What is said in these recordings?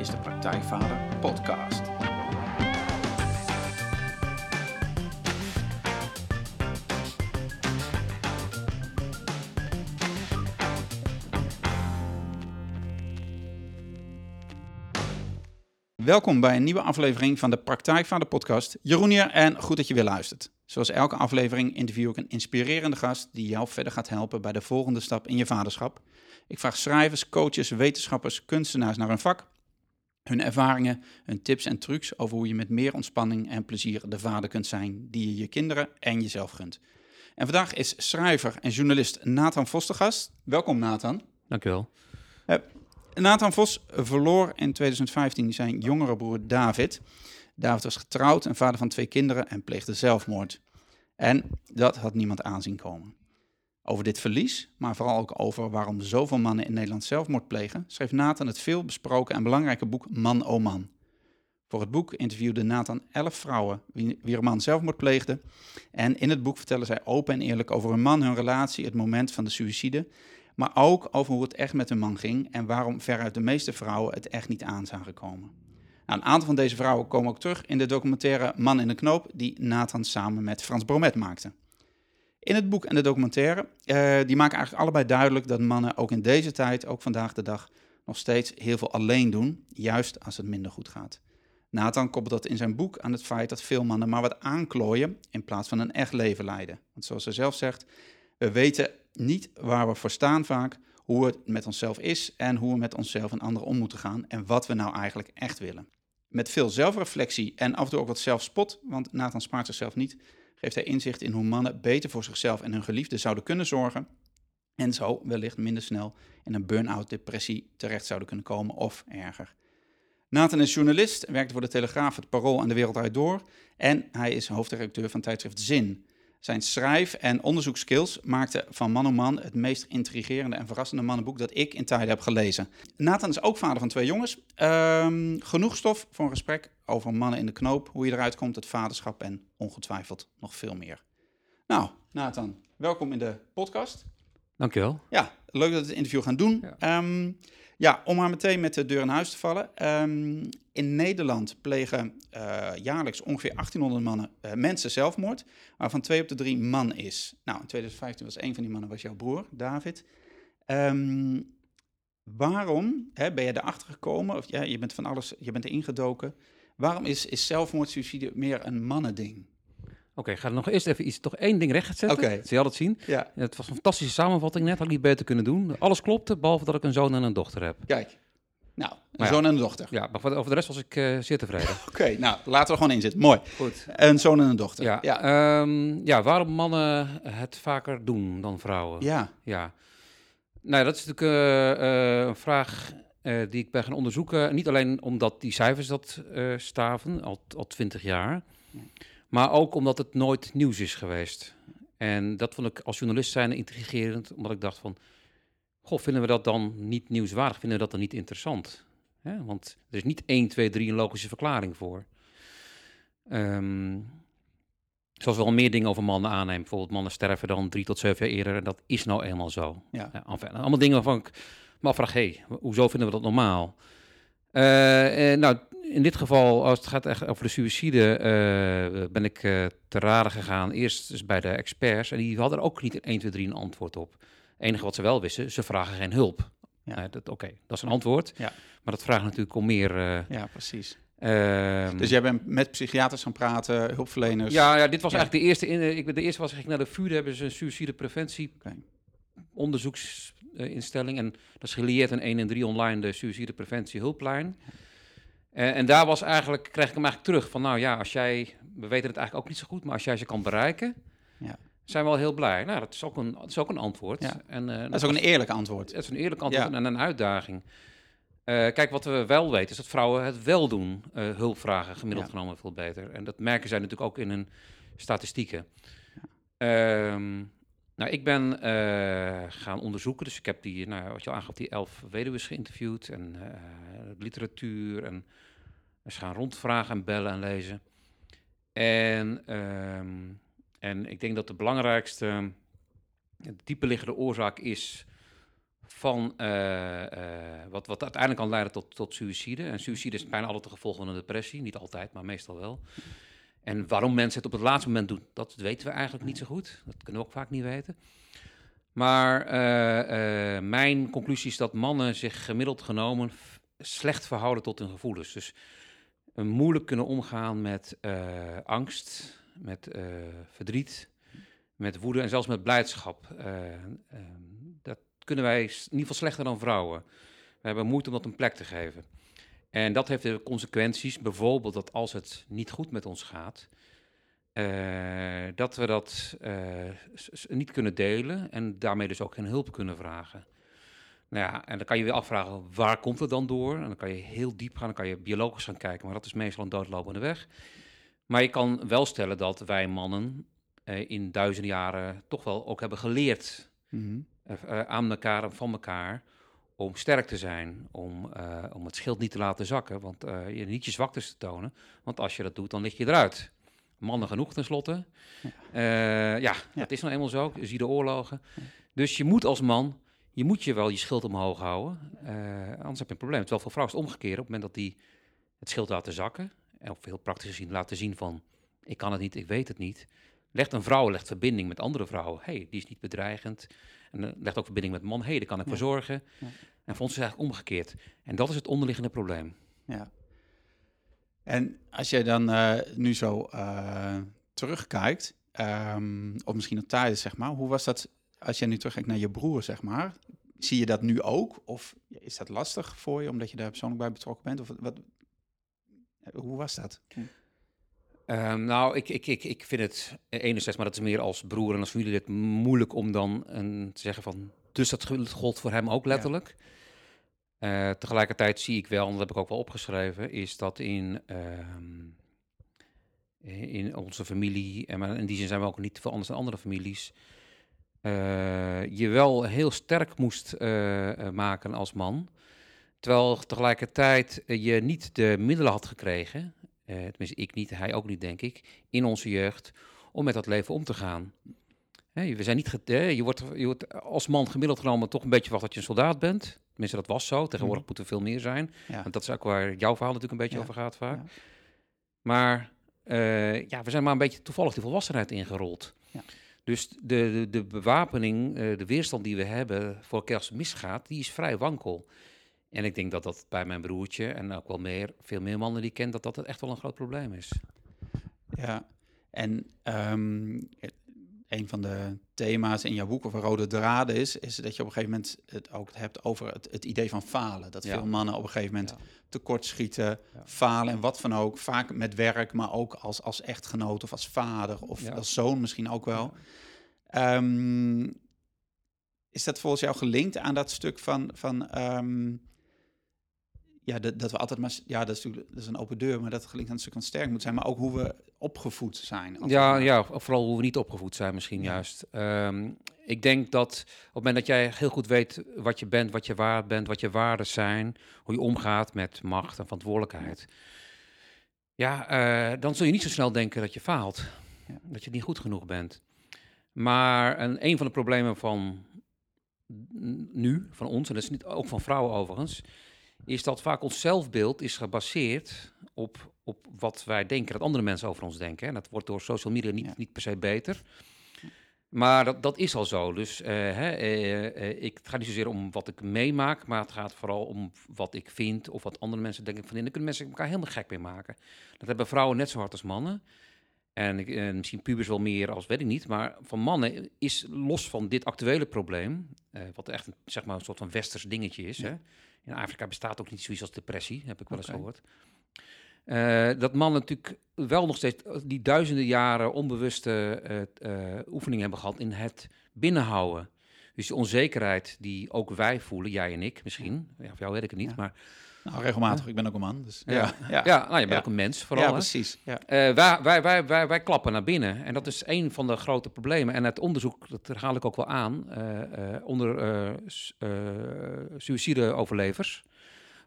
is de Praktijkvader Podcast. Welkom bij een nieuwe aflevering van de Praktijkvader Podcast. Jeroen hier en goed dat je weer luistert. Zoals elke aflevering interview ik een inspirerende gast die jou verder gaat helpen bij de volgende stap in je vaderschap. Ik vraag schrijvers, coaches, wetenschappers, kunstenaars naar hun vak, hun ervaringen, hun tips en trucs over hoe je met meer ontspanning en plezier de vader kunt zijn die je je kinderen en jezelf gunt. En vandaag is schrijver en journalist Nathan Vos de gast. Welkom Nathan. Dankjewel. Uh, Nathan Vos verloor in 2015 zijn jongere broer David. David was getrouwd en vader van twee kinderen en pleegde zelfmoord. En dat had niemand aanzien komen. Over dit verlies, maar vooral ook over waarom zoveel mannen in Nederland zelfmoord plegen, schreef Nathan het veel besproken en belangrijke boek Man o Man. Voor het boek interviewde Nathan elf vrouwen wie, wie een man zelfmoord pleegde. En in het boek vertellen zij open en eerlijk over hun man, hun relatie, het moment van de suïcide. Maar ook over hoe het echt met hun man ging en waarom veruit de meeste vrouwen het echt niet aan zagen komen. Nou, een aantal van deze vrouwen komen ook terug in de documentaire Man in de Knoop, die Nathan samen met Frans Bromet maakte. In het boek en de documentaire, uh, die maken eigenlijk allebei duidelijk dat mannen ook in deze tijd, ook vandaag de dag, nog steeds heel veel alleen doen, juist als het minder goed gaat. Nathan koppelt dat in zijn boek aan het feit dat veel mannen maar wat aanklooien in plaats van een echt leven leiden. Want zoals ze zelf zegt, we weten niet waar we voor staan vaak, hoe het met onszelf is en hoe we met onszelf en anderen om moeten gaan en wat we nou eigenlijk echt willen. Met veel zelfreflectie en af en toe ook wat zelfspot, want Nathan spaart zichzelf niet, geeft hij inzicht in hoe mannen beter voor zichzelf en hun geliefde zouden kunnen zorgen en zo wellicht minder snel in een burn-out depressie terecht zouden kunnen komen of erger. Nathan is journalist, werkte voor de Telegraaf, het Parool en de Wereld Uit Door en hij is hoofdredacteur van tijdschrift Zin. Zijn schrijf- en onderzoekskills maakten van Man om Man het meest intrigerende en verrassende mannenboek dat ik in tijden heb gelezen. Nathan is ook vader van twee jongens. Um, genoeg stof voor een gesprek over mannen in de knoop, hoe je eruit komt, het vaderschap en ongetwijfeld nog veel meer. Nou, Nathan, welkom in de podcast. Dankjewel. Ja, leuk dat we het interview gaan doen. Ja. Um, ja, om maar meteen met de deur in huis te vallen. Um, in Nederland plegen uh, jaarlijks ongeveer 1800 mannen, uh, mensen zelfmoord, waarvan twee op de drie man is. Nou, in 2015 was een van die mannen was jouw broer, David. Um, waarom hè, ben je erachter gekomen, of ja, je bent van alles, je bent ingedoken. Waarom is, is zelfmoord, suicide meer een mannending? Oké, okay, ga er nog eerst even iets, toch één ding recht zetten. Okay. Dat je het zien. Ja. Het was een fantastische samenvatting net, had ik niet beter kunnen doen. Alles klopte, behalve dat ik een zoon en een dochter heb. Kijk, nou, een ja, zoon en een dochter. Ja, maar over de rest was ik uh, zeer tevreden. Oké, okay, nou, laten we gewoon in zitten. Mooi. Goed. Een zoon en een dochter. Ja, ja. Um, ja waarom mannen het vaker doen dan vrouwen? Ja. Ja. Nou, dat is natuurlijk uh, uh, een vraag die ik ben gaan onderzoeken. Niet alleen omdat die cijfers dat staven, al, al 20 jaar... Maar ook omdat het nooit nieuws is geweest. En dat vond ik als journalist zijn intrigerend, omdat ik dacht van... Goh, vinden we dat dan niet nieuwswaardig? Vinden we dat dan niet interessant? Want er is niet 1, 2, 3 een logische verklaring voor. Um, zoals we al meer dingen over mannen aannemen. Bijvoorbeeld mannen sterven dan drie tot zeven jaar eerder. En dat is nou eenmaal zo. Ja. Allemaal dingen waarvan ik me afvraag... hé, hey, hoezo vinden we dat normaal? Uh, nou, in dit geval, als het gaat echt over de suïcide, uh, ben ik uh, te raden gegaan. Eerst dus bij de experts. En die hadden er ook niet 1, 2, 3 een antwoord op. Het enige wat ze wel wisten, ze vragen geen hulp. Ja. Uh, Oké, okay, dat is een antwoord. Ja. Maar dat vraagt natuurlijk om meer... ja, precies. ehm, dus jij bent met psychiaters gaan praten, hulpverleners? Ja, ja dit was ja. eigenlijk de eerste. In, ik ben de eerste was ik naar de VU, hebben ze een suïcidepreventie okay. onderzoeksinstelling. En dat is gelieerd aan 1 en 3 online, de suïcidepreventie hulplijn. En, en, daar was eigenlijk, kreeg ik hem eigenlijk terug van, nou ja, als jij, we weten het eigenlijk ook niet zo goed, maar als jij ze kan bereiken, ja. zijn we wel heel blij. Nou, dat is ook een, dat is ook een antwoord. Ja. En, uh, dat is ook een eerlijk antwoord. Dat is een eerlijk antwoord ja. en een uitdaging. Uh, kijk, wat we wel weten is dat vrouwen het wel doen, uh, hulpvragen gemiddeld ja. genomen veel beter. En dat merken zij natuurlijk ook in hun statistieken. Um, nou, ik ben uh, gaan onderzoeken, dus ik heb die, nou, wat je al aangaf, die elf weduwen geïnterviewd en uh, literatuur en eens gaan rondvragen en bellen en lezen. En, um, en ik denk dat de belangrijkste, de dieperliggende oorzaak is van eh, eh, wat, wat uiteindelijk kan leiden tot, tot suïcide. En suïcide is bijna altijd de gevolg van een depressie. Niet altijd, maar meestal wel. En waarom mensen het op het laatste moment doen, dat weten we eigenlijk niet zo goed. Dat kunnen we ook vaak niet weten. Maar eh, eh, mijn conclusie is dat mannen zich gemiddeld genomen slecht verhouden tot hun gevoelens. Dus eh, moeilijk kunnen omgaan met angst, met verdriet, met woede en zelfs met blijdschap. Dat kunnen wij in ieder geval slechter dan vrouwen. We hebben moeite om dat een plek te geven. En dat heeft de consequenties, bijvoorbeeld dat als het niet goed met ons gaat, eh, dat we dat eh, niet kunnen delen en daarmee dus ook geen hulp kunnen vragen. Nou ja, en dan kan je weer afvragen, waar komt het dan door? En dan kan je heel diep gaan, dan kan je biologisch gaan kijken, maar dat is meestal een doodlopende weg. Maar je kan wel stellen dat wij mannen eh, in duizenden jaren toch wel ook hebben geleerd Mhm. aan elkaar en van elkaar om sterk te zijn, om, eh, om het schild niet te laten zakken, want eh, je niet je zwaktes te tonen, want als je dat doet, dan lig je eruit. Mannen genoeg tenslotte. Ja, ja dat is nou eenmaal zo. Je ziet de oorlogen. Dus je moet als man, je moet je wel je schild omhoog houden, anders heb je een probleem. Terwijl voor vrouwen is het omgekeerd. Op het moment dat die het schild laten zakken, en of heel praktisch gezien laten zien van, ik kan het niet, ik weet het niet, legt een vrouw legt verbinding met andere vrouwen. hey, die is niet bedreigend. En legt ook verbinding met man. hey, daar kan ik voor zorgen. Ja. En voor ons is het eigenlijk omgekeerd. En dat is het onderliggende probleem. Ja. En als jij dan eh, nu zo eh, terugkijkt, ehm, of misschien op tijden, zeg maar, hoe was dat als jij nu terugkijkt naar je broer, zeg maar? Zie je dat nu ook? Of is dat lastig voor je, omdat je daar persoonlijk bij betrokken bent? Of wat, wat- hoe was dat? Ehm, nou, ik, ik, ik, ik vind het enerzijds, maar dat is meer als broer en als familielid, moeilijk om dan een, te zeggen van, dus dat gold voor hem ook letterlijk. Eh, tegelijkertijd zie ik wel, en dat heb ik ook wel opgeschreven, is dat in, ehm, in onze familie, en in die zin zijn we ook niet veel anders dan andere families, eh, je wel heel sterk moest eh, eh, maken als man. Terwijl tegelijkertijd eh, je niet de middelen had gekregen, eh, tenminste ik niet, hij ook niet denk ik, in onze jeugd, om met dat leven om te gaan. We zijn niet je, wordt, je wordt als man gemiddeld genomen toch een beetje verwacht dat je een soldaat bent. Tenminste, dat was zo. Tegenwoordig Mhm. moet er veel meer zijn. Ja. Want dat is ook waar jouw verhaal natuurlijk een beetje Ja. over gaat vaak. Ja. Maar eh, ja, we zijn maar een beetje toevallig die volwassenheid ingerold. Ja. Dus de, de, de bewapening, eh, de weerstand die we hebben voor het misgaat, die is vrij wankel. En ik denk dat dat bij mijn broertje en ook wel meer, veel meer mannen die ik ken, dat dat echt wel een groot probleem is. Ja, en ehm, een van de thema's in jouw boek of rode draden is, is dat je op een gegeven moment het ook hebt over het, het idee van falen. Dat Ja. veel mannen op een gegeven moment Ja. tekortschieten, Ja. falen en wat van ook. Vaak met werk, maar ook als, als echtgenoot of als vader of als zoon misschien ook wel. Ehm, is dat volgens jou gelinkt aan dat stuk van, van ehm, ja, dat, dat we altijd maar, ja, dat is natuurlijk dat is een open deur, maar dat gelinkt aan het stuk van sterk moet zijn, maar ook hoe we opgevoed zijn. Ja, ja, vooral hoe we niet opgevoed zijn misschien Ja. juist. Ehm, ik denk dat op het moment dat jij heel goed weet wat je bent, wat je waard bent, wat je waarden zijn, hoe je omgaat met macht en verantwoordelijkheid, ja, eh, dan zul je niet zo snel denken dat je faalt, Ja. dat je niet goed genoeg bent. Maar een, een van de problemen van nu, van ons, en dat is niet, ook van vrouwen overigens, is dat vaak ons zelfbeeld is gebaseerd op, op wat wij denken dat andere mensen over ons denken. En dat wordt door social media niet, Ja. niet per se beter. Maar dat, dat is al zo. Dus eh, hè, eh, eh, ik, het gaat niet zozeer om wat ik meemaak, maar het gaat vooral om wat ik vind of wat andere mensen denken van. En daar kunnen mensen elkaar helemaal gek mee maken. Dat hebben vrouwen net zo hard als mannen. En misschien pubers wel meer als weet ik niet. Maar van mannen is los van dit actuele probleem, wat echt een, zeg maar een soort van westers dingetje is. Ja. Hè? In Afrika bestaat ook niet zoiets als depressie, heb ik wel eens gehoord. Eh, dat mannen natuurlijk wel nog steeds eh, die duizenden jaren onbewuste eh, eh, oefeningen hebben gehad in het binnenhouden. Dus die onzekerheid die ook wij voelen, jij en ik misschien. Ja, voor jou weet ik het niet, Ja. maar Nou, regelmatig, ik ben ook een man. Dus, Ja. ja, ja. nou, je bent ook een mens vooral. Ja, precies. Ja. Eh, wij, wij, wij, wij, wij klappen naar binnen. En dat is een van de grote problemen. En het onderzoek, dat haal ik ook wel aan, eh, eh, onder eh s- eh, suïcideoverlevers,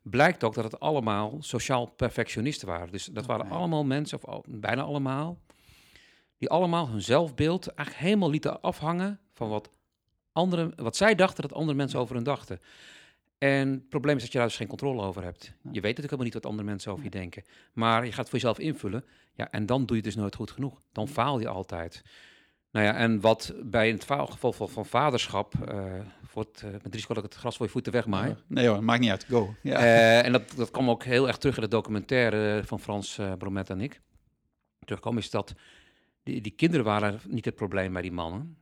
blijkt ook dat het allemaal sociaal perfectionisten waren. Dus dat waren allemaal mensen, of al- bijna allemaal, die allemaal hun zelfbeeld eigenlijk helemaal lieten afhangen van wat andere, wat zij dachten dat andere mensen over hun dachten. En het probleem is dat je daar dus geen controle over hebt. Je weet natuurlijk helemaal niet wat andere mensen over je denken. Maar je gaat voor jezelf invullen. Ja, en dan doe je het dus nooit goed genoeg. Dan faal je altijd. Nou ja, en wat bij het va- geval van, van vaderschap, eh voor het, eh, met het risico dat ik het gras voor je voeten wegmaai. Nee hoor, maakt niet uit. Go. Ja. Eh, en dat, dat kwam ook heel erg terug in de documentaire van Frans Bromet en ik. Terugkwam is dat die, die kinderen waren niet het probleem bij die mannen.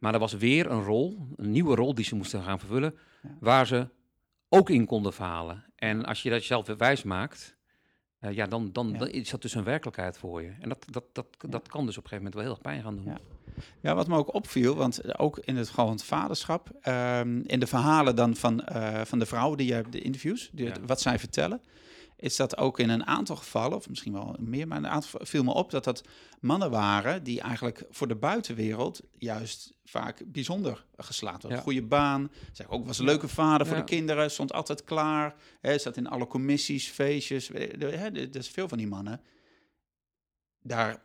Maar er was weer een rol, een nieuwe rol die ze moesten gaan vervullen, Ja. waar ze ook in konden falen. En als je dat jezelf weer wijs maakt, eh, ja, dan, dan, Ja. dan is dat dus een werkelijkheid voor je. En dat, dat, dat, dat kan dus op een gegeven moment wel heel erg pijn gaan doen. Ja. Ja, wat me ook opviel, want ook in het geval van het vaderschap, ehm, in de verhalen dan van, eh, van de vrouwen die je hebt, de interviews, die, wat zij vertellen, is dat ook in een aantal gevallen, of misschien wel meer, maar een aantal viel me op dat dat mannen waren die eigenlijk voor de buitenwereld juist vaak bijzonder geslaagd waren. Ja. Goede baan, zeg ook was een leuke vader voor Ja. de kinderen, stond altijd klaar, hè, zat in alle commissies, feestjes, hè, er is veel van die mannen. Daar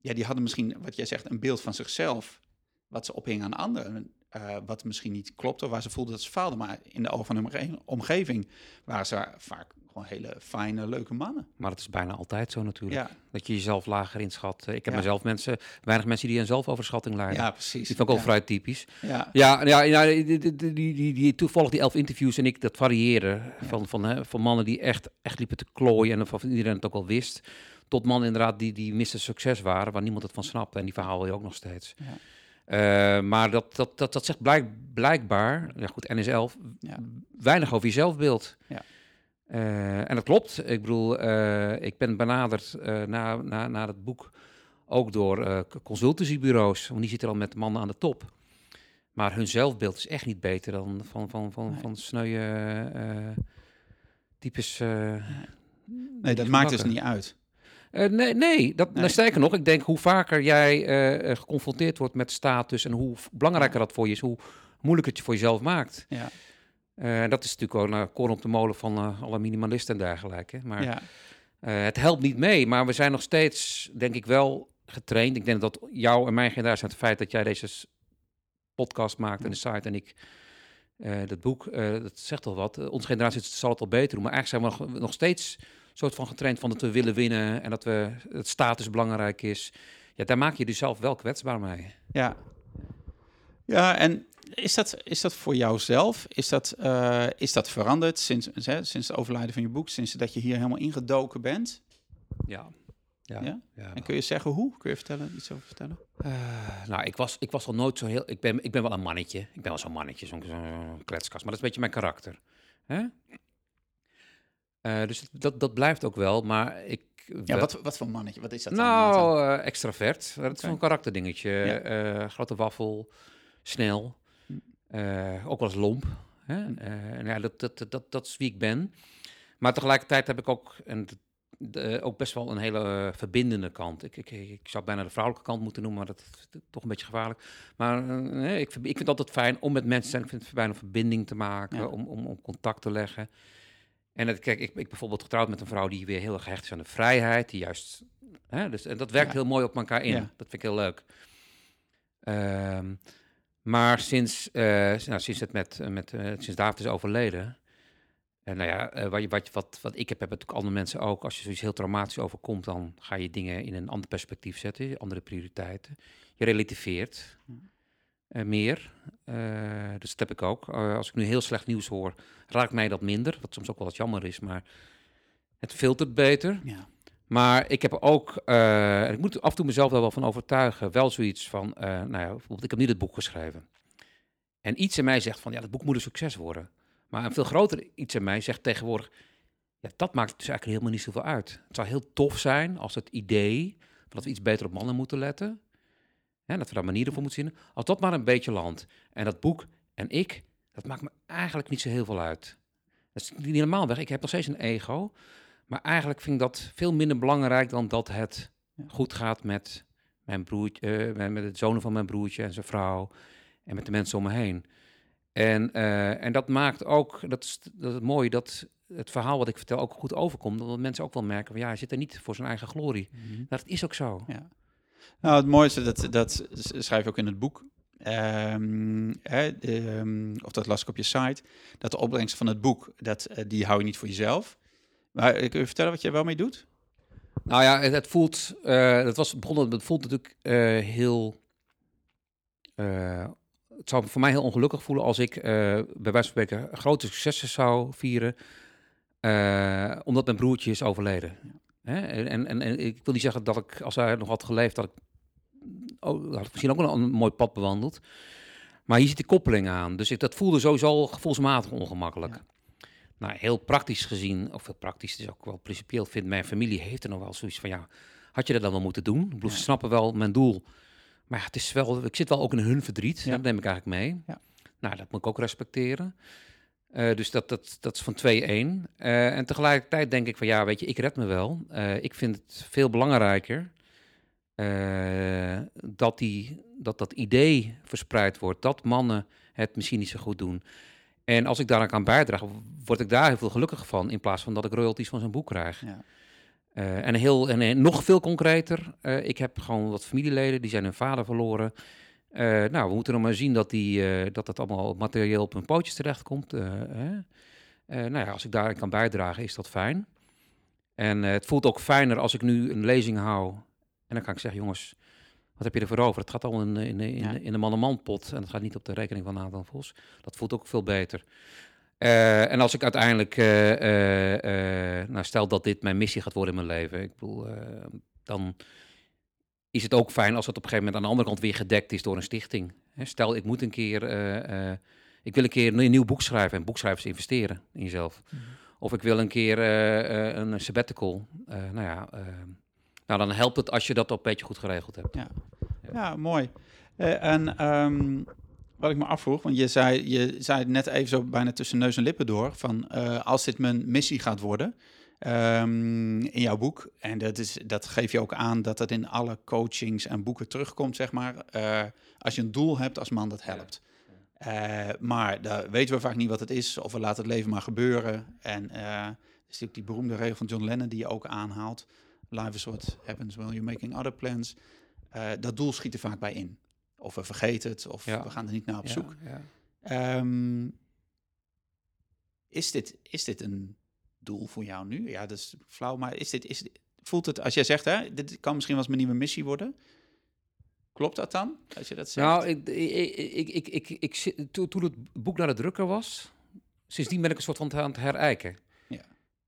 ja, die hadden misschien, wat jij zegt, een beeld van zichzelf. Wat ze ophingen aan anderen. eh, wat misschien niet klopte, waar ze voelden dat ze faalden. Maar in de ogen van hun omge- omgeving waren ze vaak gewoon hele fijne, leuke mannen. Maar dat is bijna altijd zo natuurlijk. Ja, Dat je jezelf lager inschat. Ik heb Ja. mezelf mensen, weinig mensen die een zelfoverschatting leiden. ja precies. Die vond ik ook ja. vrij typisch. Ja, Ja, ja, die, die, die, die, toevallig die elf interviews en ik, dat varieerde. Van, van, hè, van mannen die echt, echt liepen te klooien en van iedereen het ook al wist. Tot mannen inderdaad die, die Mr. Succes waren, waar niemand het van snapte. En die verhaal wil je ook nog steeds. Ja. Eh, maar dat, dat, dat, dat zegt blijk, blijkbaar, ja goed, NS11, Ja. weinig over je zelfbeeld. Ja. Eh, en dat klopt. Ik bedoel, eh, ik ben benaderd eh, na, na, na het boek ook door consultancybureaus. Want die zitten al met mannen aan de top. Maar hun zelfbeeld is echt niet beter dan van, van, van, Nee. van sneuwe types. eh, nee, dat maakt dus niet uit. nee, nee, dat, Nee. sterker nog, ik denk hoe vaker jij geconfronteerd wordt met status en hoe belangrijker dat voor je is, hoe moeilijker het je voor jezelf maakt. Ja, Eh, dat is natuurlijk ook een koren op de molen van eh, alle minimalisten en dergelijke. Maar ja, eh, het helpt niet mee, maar we zijn nog steeds, denk ik, wel getraind. Ik denk dat jou en mijn generatie, het feit dat jij deze podcast maakt en de site en ik eh, dat boek, eh, dat zegt al wat. Eh, onze generatie zal het al beter doen, maar eigenlijk zijn we nog, nog steeds soort van getraind van dat we willen winnen en dat we het status belangrijk is. Ja, daar maak je dus zelf wel kwetsbaar mee. ja. Ja, en is dat, is dat voor jou zelf? Is dat, eh, is dat veranderd sinds, hè, sinds het overlijden van je boek? Sinds dat je hier helemaal ingedoken bent? Ja. Ja. Ja? ja. En kun je zeggen hoe? Kun je vertellen, iets over vertellen? Eh, nou, ik was, ik was al nooit zo heel... Ik ben, ik ben wel een mannetje. Ik ben wel zo'n mannetje, zo'n kletskast. Maar dat is een beetje mijn karakter. Hè? Eh, dus dat, dat blijft ook wel, maar ik... Ja, wat, wat voor mannetje? Wat is dat dan? Nou, extravert. Dat is Oké. zo'n karakterdingetje. Ja. Grote waffel, snel. Eh, ook wel eens lomp. Hè? Hm. Eh, en ja, dat, dat, dat, dat is wie ik ben. Maar tegelijkertijd heb ik ook, en de- ook best wel een hele eh, verbindende kant. Ik, ik, ik zou bijna de vrouwelijke kant moeten noemen, maar dat is toch een beetje gevaarlijk. Maar eh, ik, vind- ik vind het altijd fijn om met mensen te zijn. Ik vind het verbinding te maken, Ja. om, om, om contact te leggen. En het, kijk, ik, ik bijvoorbeeld getrouwd met een vrouw die weer heel erg gehecht is aan de vrijheid. Die juist, hè, dus, en dat werkt Ja. heel mooi op elkaar in. Ja. Dat vind ik heel leuk. Ehm, maar sinds, eh, nou, sinds, het met, met, eh, sinds David is overleden... En nou ja, eh, wat, wat, wat, wat ik heb, hebben natuurlijk andere mensen ook. Als je zoiets heel traumatisch overkomt, dan ga je dingen in een ander perspectief zetten, andere prioriteiten. Je relativeert eh, meer. Eh, dus dat heb ik ook. Eh, als ik nu heel slecht nieuws hoor, raakt mij dat minder. Wat soms ook wel wat jammer is, maar het filtert beter. Ja. Maar ik heb ook, eh, ik moet af en toe mezelf daar wel van overtuigen, wel zoiets van, eh, nou ja, bijvoorbeeld, ik heb niet het boek geschreven. En iets in mij zegt van, ja, dat boek moet een succes worden. Maar een veel groter iets in mij zegt tegenwoordig, ja, dat maakt dus eigenlijk helemaal niet zoveel uit. Het zou heel tof zijn als het idee dat we iets beter op mannen moeten letten, hè, dat we daar manieren voor moeten zien, als dat maar een beetje landt. En dat boek en ik, dat maakt me eigenlijk niet zo heel veel uit. Dat is niet helemaal weg. Ik heb nog steeds een ego. Maar eigenlijk vind ik dat veel minder belangrijk dan dat het Ja. goed gaat met mijn broertje, eh, met, het zonen van mijn broertje en zijn vrouw en met de mensen om me heen. En, eh, en dat maakt ook, dat is, dat is mooi, dat het verhaal wat ik vertel ook goed overkomt. Dat mensen ook wel merken van ja, hij zit er niet voor zijn eigen glorie. Mhm. Dat is ook zo. Ja. Nou, het mooiste, dat, dat schrijf je ook in het boek. ehm, ehm, of dat las ik op je site, dat de opbrengst van het boek, dat, eh, die hou je niet voor jezelf. Maar eh, kun je vertellen wat je wel mee doet? Nou ja, het, het voelt, eh het was begonnen, het voelt natuurlijk eh, heel, het zou voor mij heel ongelukkig voelen als ik bij wijze van spreken grote successen zou vieren, omdat mijn broertje is overleden. Hè? En, en, en ik wil niet zeggen dat ik, als hij nog had geleefd, dat ik, oh, had ik misschien ook een mooi pad bewandeld. Maar hier zit die koppeling aan. Dus ik, dat voelde sowieso al gevoelsmatig ongemakkelijk. Nou, heel praktisch gezien, of heel praktisch, het is ook wel principieel, vindt mijn familie heeft er nog wel zoiets van, ja, had je dat dan wel moeten doen? Ik bedoel, ze snappen wel mijn doel. Maar ja, het is wel, ik zit wel ook in hun verdriet. Ja. Dat neem ik eigenlijk mee. Ja. Nou, dat moet ik ook respecteren. Eh, dus dat, dat, dat is van 2-1. Eh, en tegelijkertijd denk ik van, ja, weet je, ik red me wel. Eh, ik vind het veel belangrijker dat, die, dat dat idee verspreid wordt. Dat mannen het misschien niet zo goed doen. En als ik daaraan kan bijdragen, word ik daar heel veel gelukkiger van. In plaats van dat ik royalties van zijn boek krijg. Ja. Eh, en, heel, en eh, nog veel concreter, eh, ik heb gewoon wat familieleden, die zijn hun vader verloren. Eh, nou, we moeten nog maar zien dat, die, dat dat allemaal materieel op hun pootjes terechtkomt. hè. Nou ja, als ik daarin kan bijdragen, is dat fijn. En het voelt ook fijner als ik nu een lezing hou. En dan kan ik zeggen, jongens, wat heb je ervoor over? Het gaat allemaal in, in, in, Ja. in de man-en-man pot. En het gaat niet op de rekening van Nathan Vos. Dat voelt ook veel beter. Eh, en als ik uiteindelijk, eh, eh, eh, nou stel dat dit mijn missie gaat worden in mijn leven, ik bedoel, eh, dan is het ook fijn als het op een gegeven moment aan de andere kant weer gedekt is door een stichting. Hè, stel, ik moet een keer, eh, eh, ik wil een keer een nieuw boek schrijven en boekschrijvers investeren in jezelf. Of ik wil een keer eh, eh, een sabbatical. Eh, nou ja, eh, nou dan helpt het als je dat ook een beetje goed geregeld hebt. Ja, mooi. Eh, en ehm, wat ik me afvroeg, want je zei, je zei het net even zo bijna tussen neus en lippen door, van eh, als dit mijn missie gaat worden ehm, in jouw boek, en dat, is, dat geef je ook aan dat dat in alle coachings en boeken terugkomt, zeg maar, eh, als je een doel hebt als man, dat helpt. Maar daar weten we vaak niet wat het is, of we laten het leven maar gebeuren. En is natuurlijk die beroemde regel van John Lennon die je ook aanhaalt. Life is what happens while you're making other plans. Eh, dat doel schiet er vaak bij in. Of we vergeten het, of Ja. we gaan er niet naar op Ja, zoek. ja. Ehm, is, dit, is dit een doel voor jou nu? Ja, dat is flauw, maar is dit, is dit- voelt het, als jij zegt, hè, dit kan misschien wel eens mijn nieuwe missie worden. Klopt dat dan, als je dat zegt? Nou, ik, ik, ik, ik, ik, ik, zit- toen, toen het boek naar de drukker was, sindsdien ben ik een soort van aan het herijken.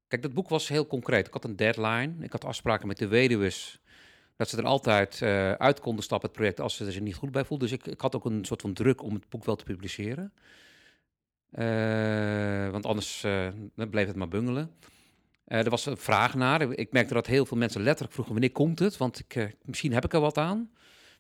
Kijk, dat boek was heel concreet. Ik had een deadline. Ik had afspraken met de weduws. Dat ze er altijd eh, uit konden stappen, het project, als ze er zich niet goed bij voelden. Dus ik, ik had ook een soort van druk om het boek wel te publiceren. Eh, want anders eh, bleef het maar bungelen. Er was een vraag naar. Ik merkte dat heel veel mensen letterlijk vroegen: wanneer komt het? Want ik, misschien heb ik er wat aan. Nou,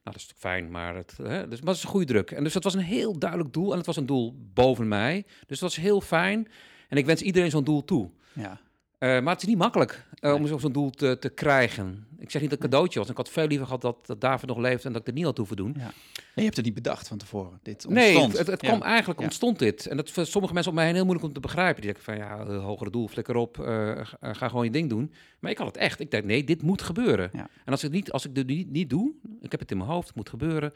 dat is natuurlijk fijn, maar het, hè, dus, maar het is een goede druk. En dus dat was een heel duidelijk doel. En het was een doel boven mij. Dus dat was heel fijn. En ik wens iedereen zo'n doel toe. Ja, maar het is niet makkelijk eh, om Nee. zo- zo'n doel te, te krijgen. Ik zeg niet dat het een cadeautje was. Ik had veel liever gehad dat, dat David nog leeft en dat ik er niet had hoeven doen. Nee, je hebt het niet bedacht van tevoren. Dit Nee, ontstond. het, het Ja. kwam eigenlijk, Ja. ontstond dit. En dat voor sommige mensen op mij heel moeilijk om te begrijpen. Die denken van, ja, eh, hogere doel, flikker op, eh, ga, eh, gewoon je ding doen. Maar ik had het echt. Ik dacht, nee, dit moet gebeuren. Ja. En als ik, niet, als ik dit niet, niet doe, ik heb het in mijn hoofd, het moet gebeuren.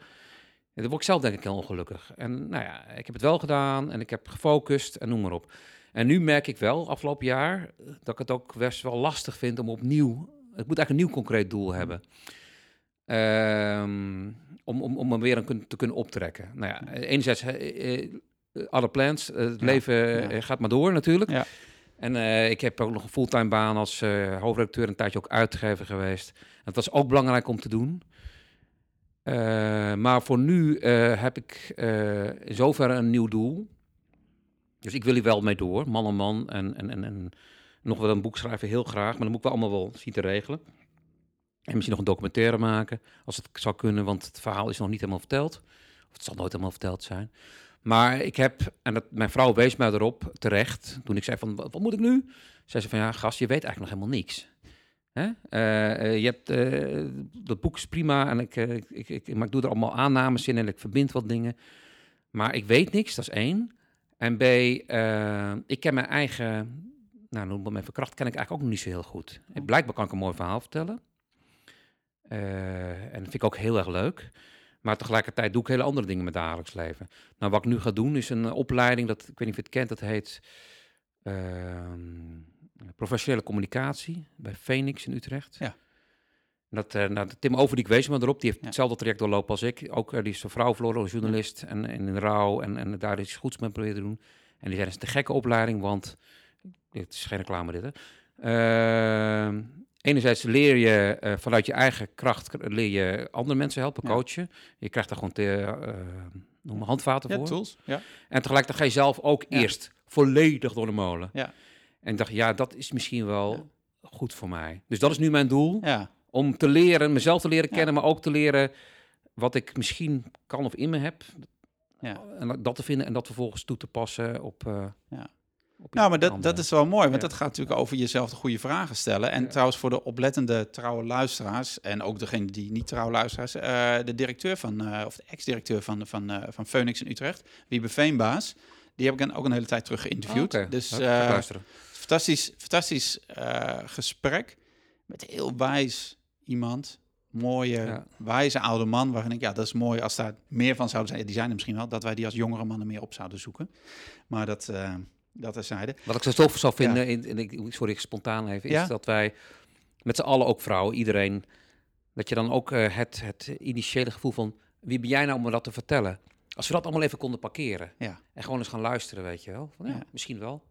Dan word ik zelf denk ik heel ongelukkig. En nou ja, ik heb het wel gedaan en ik heb gefocust en noem maar op. En nu merk ik wel, afgelopen jaar, eh, dat ik het ook best wel lastig vind om opnieuw... Het moet eigenlijk een nieuw concreet doel hebben. Ehm, om, om, om hem weer een te kunnen optrekken. Nou ja, eh, enerzijds, eh, eh, other plans, eh, het Ja, leven eh, ja. gaat maar door natuurlijk. Ja. En eh, ik heb ook nog een fulltime baan als eh, hoofdredacteur, een tijdje ook uitgever geweest. Dat was ook belangrijk om te doen. Eh, maar voor nu eh, heb ik eh, in zoverre een nieuw doel. Dus ik wil hier wel mee door, man en man. En, en, en, en nog wel een boek schrijven, heel graag. Maar dat moet ik wel allemaal wel zien te regelen. En misschien nog een documentaire maken, als het zou kunnen. Want het verhaal is nog niet helemaal verteld. Of het zal nooit helemaal verteld zijn. Maar ik heb, en dat, mijn vrouw wees mij erop terecht, toen ik zei van, wat, moet ik nu? Zei ze van, ja gast, je weet eigenlijk nog helemaal niks. Hè? Eh, eh, je hebt, eh, dat boek is prima en ik, ik, ik, maar ik doe er allemaal aannames in en ik verbind wat dingen. Maar ik weet niks, dat is één. En B, eh, ik ken mijn eigen, nou noem het maar even kracht, ken ik eigenlijk ook nog niet zo heel goed. En Blijkbaar kan ik een mooi verhaal vertellen. Eh, en dat vind ik ook heel erg leuk. Maar tegelijkertijd doe ik hele andere dingen met dagelijks leven. Nou, wat ik nu ga doen is een opleiding, dat, ik weet niet of je het kent, dat heet ehm, professionele communicatie bij Phoenix in Utrecht. Ja. Dat, eh nou, Tim Overdiek wees me erop, die heeft Ja. hetzelfde traject doorlopen als ik. Ook eh, die is zijn vrouw verloren, als journalist en, en in rouw en, en daar is goeds mee proberen te doen. En die zei, dat is een gekke opleiding, want dit is geen reclame dit, hè. Ehm, enerzijds leer je eh, vanuit je eigen kracht, leer je andere mensen helpen, Ja. coachen. Je krijgt daar gewoon te, noem maar handvaten voor. tools. Ja. En tegelijkertijd ga je zelf ook eerst volledig door de molen. Ja. En dacht, ja, dat is misschien wel goed voor mij. Dus dat is nu mijn doel, ja. Om te leren, mezelf te leren Ja. kennen, maar ook te leren wat ik misschien kan of in me heb. Ja. En dat te vinden en dat vervolgens toe te passen op... eh, Ja. op Nou, maar dat, dat is wel mooi, want dat gaat natuurlijk over jezelf de goede vragen stellen. En trouwens voor de oplettende trouwe luisteraars en ook degene die niet trouwe luisteraars, eh, de directeur van, eh, of de ex-directeur van, van, van Phoenix in Utrecht, Wiebe Veenbaas, die heb ik dan ook een hele tijd terug geïnterviewd. Oh, oké. Dus luisteren. fantastisch, fantastisch gesprek met heel wijs iemand. Mooie, Ja. wijze oude man. Waarin ik, ja, dat is mooi als daar meer van zouden zijn. Ja, die zijn er misschien wel, dat wij die als jongere mannen meer op zouden zoeken. Maar dat, eh dat terzijde. Wat ik zo tof zou Ja. vinden, in, in, ik- sorry, ik spontaan even, is Ja? dat wij met z'n allen, ook vrouwen, iedereen, dat je dan ook eh, het, het initiële gevoel van, wie ben jij nou om me dat te vertellen? Als we dat allemaal even konden parkeren Ja. en gewoon eens gaan luisteren, weet je wel. Van, ja, Ja. Misschien wel.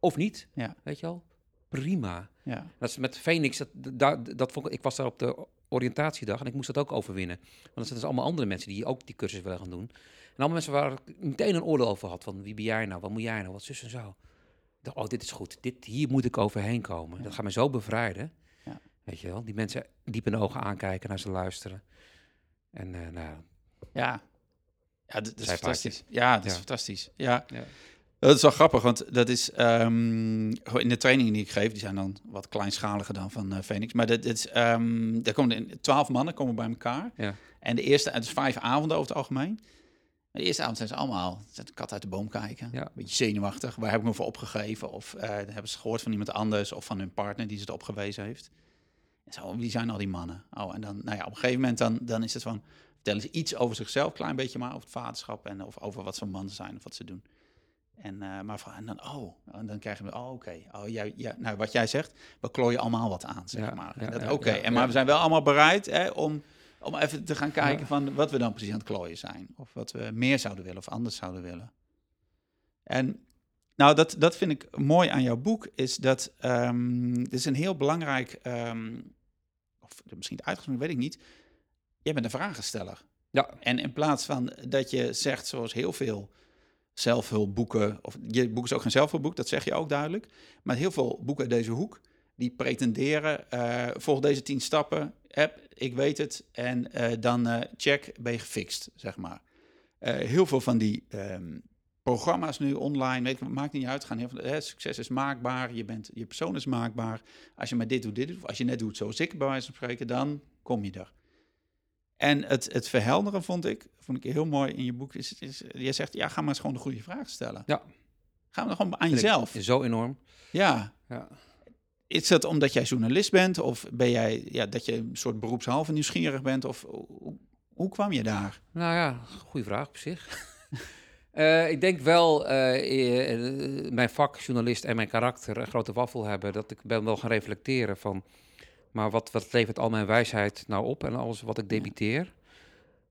Of niet, Ja. weet je wel. Prima. Ja. Dat is met Phoenix, dat, dat, dat vond ik, ik was daar op de oriëntatiedag en ik moest dat ook overwinnen. Want er zijn dus allemaal andere mensen die ook die cursus willen gaan doen. En allemaal mensen waar ik meteen een oordeel over had. Van wie ben jij nou, wat moet jij nou, wat zus en zo. Dacht, oh, dit is goed. Dit, hier moet ik overheen komen. Dat gaat me zo bevrijden. Ja. Weet je wel, die mensen diep in de ogen aankijken, naar ze luisteren. En eh, nou, Ja, ja dat is fantastisch. Ja, dat is Ja. fantastisch. Ja. Dat is wel grappig, want dat is gewoon in de trainingen die ik geef, die zijn dan wat kleinschaliger dan van eh Phoenix. Maar dat, dat is, ehm daar komen twaalf mannen komen bij elkaar. Ja. En de eerste, het is vijf avonden over het algemeen. De eerste avond zijn ze allemaal, zet de kat uit de boom kijken. Ja. Een beetje zenuwachtig. Waar heb ik me voor opgegeven? Of eh, hebben ze gehoord van iemand anders of van hun partner die ze erop gewezen heeft. En zo, wie zijn al die mannen? Oh, en dan, nou ja, op een gegeven moment dan, dan is het van, vertellen ze iets over zichzelf, klein beetje maar, over het vaderschap en of over wat voor mannen zijn of wat ze doen. En, eh, maar van, en dan, oh, en dan krijgen we, oh, oké. Oh, jij, ja, nou, wat jij zegt, we klooien allemaal wat aan, zeg Ja, maar. ja, oké, en maar we zijn wel allemaal bereid hè, om, om even te gaan kijken van wat we dan precies aan het klooien zijn. Of wat we meer zouden willen of anders zouden willen. En nou, dat, dat vind ik mooi aan jouw boek, is dat ehm dit is een heel belangrijk, ehm, of misschien het uitgangspunt, weet ik niet. Jij bent een vragensteller. ja, En in plaats van dat je zegt, zoals heel veel zelfhulpboeken, of je boek is ook geen zelfhulpboek, dat zeg je ook duidelijk. Maar heel veel boeken uit deze hoek, die pretenderen, eh volg deze tien stappen, heb, ik weet het, en eh, dan eh, check, ben je gefixt, zeg maar. Heel veel van die ehm, programma's nu online, weet maakt niet uit, gaan heel veel, hè, succes is maakbaar, je, bent, je persoon is maakbaar. Als je maar dit doet, dit doet, of als je net doet zoals ik, bij wijze van spreken, dan kom je er. En het, het verhelderen vond ik, vond ik heel mooi in je boek. Is, is, je zegt, ja, ga maar eens gewoon de goede vraag stellen. Ja. Ga maar gewoon aan jezelf. Zo enorm. Ja. Ja. Is dat omdat jij journalist bent? Of ben jij ja, dat je een soort beroepshalve nieuwsgierig bent? Of hoe, hoe kwam je daar? Nou ja, goede vraag op zich. Eh, ik denk wel, eh, eh, mijn vak, journalist en mijn karakter een grote waffel hebben. Dat ik ben wel gaan reflecteren van, maar wat, wat levert al mijn wijsheid nou op en alles wat ik debiteer?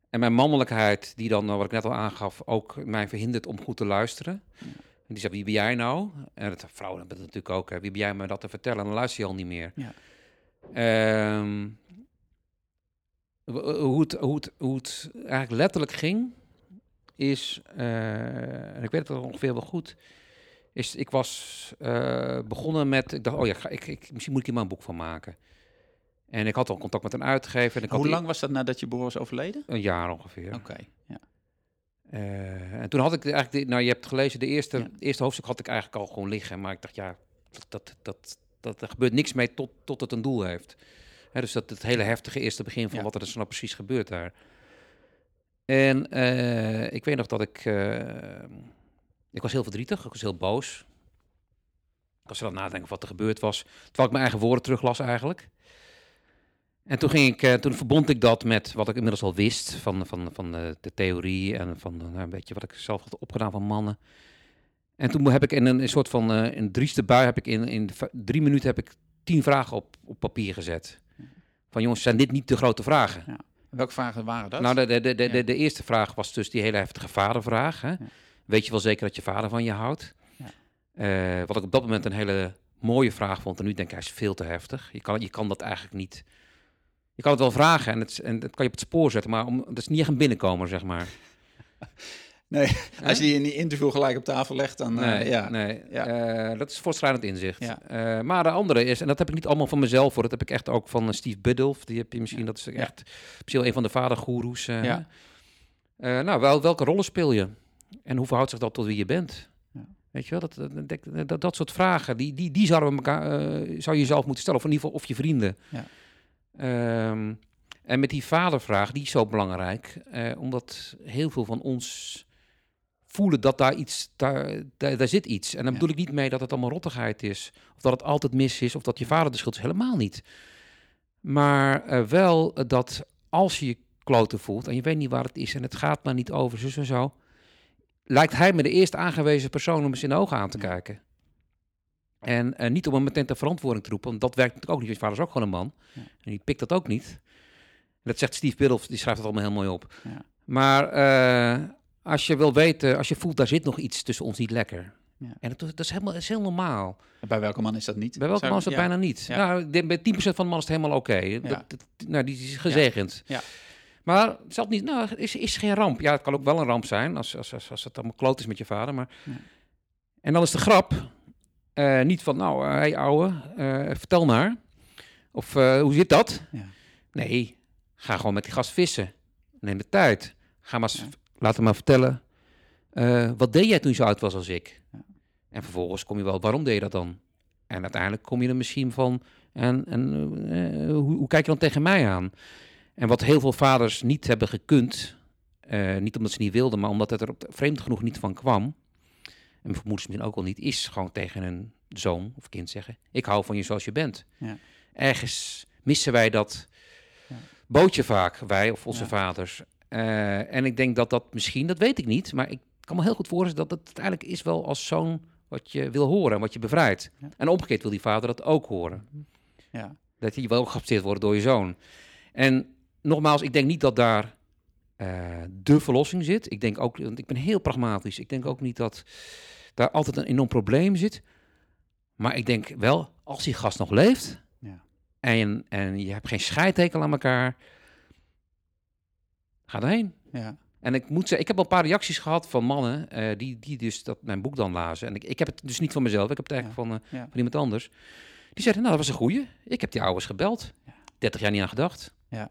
En mijn mannelijkheid, die dan, eh, wat ik net al aangaf, ook mij verhindert om goed te luisteren. En die zei, wie ben jij nou? En het, vrouwen hebben het natuurlijk ook, hè. wie ben jij me dat te vertellen? En dan luister je al niet meer. Ja. Ehm, w- hoe, het, hoe, het, hoe het eigenlijk letterlijk ging, is, eh, en ik weet het ongeveer wel goed, is ik was eh, begonnen met, ik dacht, oh ja, ik, ik, misschien moet ik hier maar een boek van maken. En ik had al contact met een uitgever. En ik had Hoe die- lang was dat nadat je broer was overleden? Een jaar ongeveer. Oké, ja. Eh, en toen had ik eigenlijk, de, nou je hebt gelezen, de eerste, Ja. eerste hoofdstuk had ik eigenlijk al gewoon liggen. Maar ik dacht, ja, dat, dat, dat, dat, er gebeurt niks mee tot, tot het een doel heeft. Hè, dus dat het hele heftige eerste begin van Ja. wat er dus nou precies gebeurt daar. En eh, ik weet nog dat ik, eh, ik was heel verdrietig, ik was heel boos. Ik was er aan het nadenken wat er gebeurd was, terwijl ik mijn eigen woorden teruglas eigenlijk. En toen, ging ik, eh, toen verbond ik dat met wat ik inmiddels al wist van, van, van de, de theorie en van nou, een beetje wat ik zelf had opgedaan van mannen. En toen heb ik in een, een soort van een drieste bui heb ik in, in drie minuten heb ik tien vragen op, op papier gezet. Van jongens, zijn dit niet de grote vragen? Welke vragen waren dat? Nou, de, de, de, de, Ja. eerste vraag was dus die hele heftige vadervraag. Hè? Weet je wel zeker dat je vader van je houdt? Ja. Eh, wat ik op dat moment een hele mooie vraag vond. En nu denk ik, hij is veel te heftig. Je kan, je kan dat eigenlijk niet... Je kan het wel vragen en, het, en dat kan je op het spoor zetten. Maar om, dat is niet echt een binnenkomer, zeg maar. nee, als je die in die interview gelijk op tafel legt, dan... eh, Nee, ja. nee. Ja. Eh, dat is voortstrijdend inzicht. Ja. Eh, maar de andere is, en dat heb ik niet allemaal van mezelf hoor, dat heb ik echt ook van Steve Biddulph. Die heb je misschien, dat is echt misschien een van de vadergoeroes. Ja. nou, wel, welke rollen speel je? En hoe verhoudt zich dat tot wie je bent? Weet je wel, dat, dat, dat, soort vragen, die, die, die zouden we elkaar, zou je jezelf moeten stellen. Of in ieder geval, of je vrienden. Ja. Ehm, en met die vadervraag, die is zo belangrijk, eh, omdat heel veel van ons voelen dat daar iets, daar, daar, daar zit iets. En dan Ja. bedoel ik niet mee dat het allemaal rottigheid is, of dat het altijd mis is, of dat je vader de schuld is. Helemaal niet. Maar eh, wel eh, dat als je je kloten voelt en je weet niet waar het is en het gaat maar niet over, zo en zo, lijkt hij me de eerste aangewezen persoon om eens in de ogen aan te Ja. kijken. En eh, niet om hem meteen ter verantwoording te roepen, want dat werkt natuurlijk ook niet. Je vader is ook gewoon een man. Ja. En die pikt dat ook niet. En dat zegt Steve Biddulph, die schrijft het allemaal heel mooi op. Ja. Maar eh, als je wil weten, als je voelt, daar zit nog iets tussen ons niet lekker. Ja. En dat, dat is, helemaal, dat is heel normaal. Bij welke man is dat niet? Bij welke Zou- man is dat bijna niet? Nou, bij 10% van de man is het helemaal oké. Dat- dat- Nou, die is gezegend. Ja. Maar het zal niet, nou, is, is geen ramp. Ja, het kan ook wel een ramp zijn als, als, als, als het allemaal kloot is met je vader. Maar... Ja. En dan is de grap eh, niet van, nou, hé hey, ouwe, eh, vertel maar. Of eh, hoe zit dat? Ja. Nee, ga gewoon met die gast vissen. Neem de tijd. Ga maar, Ja. laat hem maar vertellen. eh, wat deed jij toen je zo oud was als ik? Ja. En vervolgens kom je wel, waarom deed je dat dan? En uiteindelijk kom je er misschien van, en, en eh, hoe, hoe kijk je dan tegen mij aan? En wat heel veel vaders niet hebben gekund, eh, niet omdat ze niet wilden, maar omdat het er op- vreemd genoeg niet van kwam, en moeders misschien ook al niet, is gewoon tegen een zoon of kind zeggen, ik hou van je zoals je bent. Ja. Ergens missen wij dat Ja. bootje vaak, wij of onze Ja. vaders. Eh, en ik denk dat dat misschien, dat weet ik niet, maar ik kan me heel goed voorstellen dat het uiteindelijk is wel als zoon wat je wil horen en wat je bevrijdt. En omgekeerd wil die vader dat ook horen. Ja. Dat hij wel geaccepteerd wordt door je zoon. En nogmaals, ik denk niet dat daar eh, de verlossing zit. Ik denk ook, want ik ben heel pragmatisch. Ik denk ook niet dat daar altijd een enorm probleem zit. Maar ik denk wel, als die gast nog leeft Ja. en, en je hebt geen scheidtekel aan elkaar, ga erheen. Ja. En ik moet zeggen, ik heb al een paar reacties gehad van mannen eh, die, die dus dat, mijn boek dan lazen. En ik, ik heb het dus niet van mezelf, ik heb het eigenlijk van, eh, van iemand anders. Die zeiden, nou, dat was een goeie. Ik heb die ouders gebeld. 30 jaar niet aan gedacht. Ja,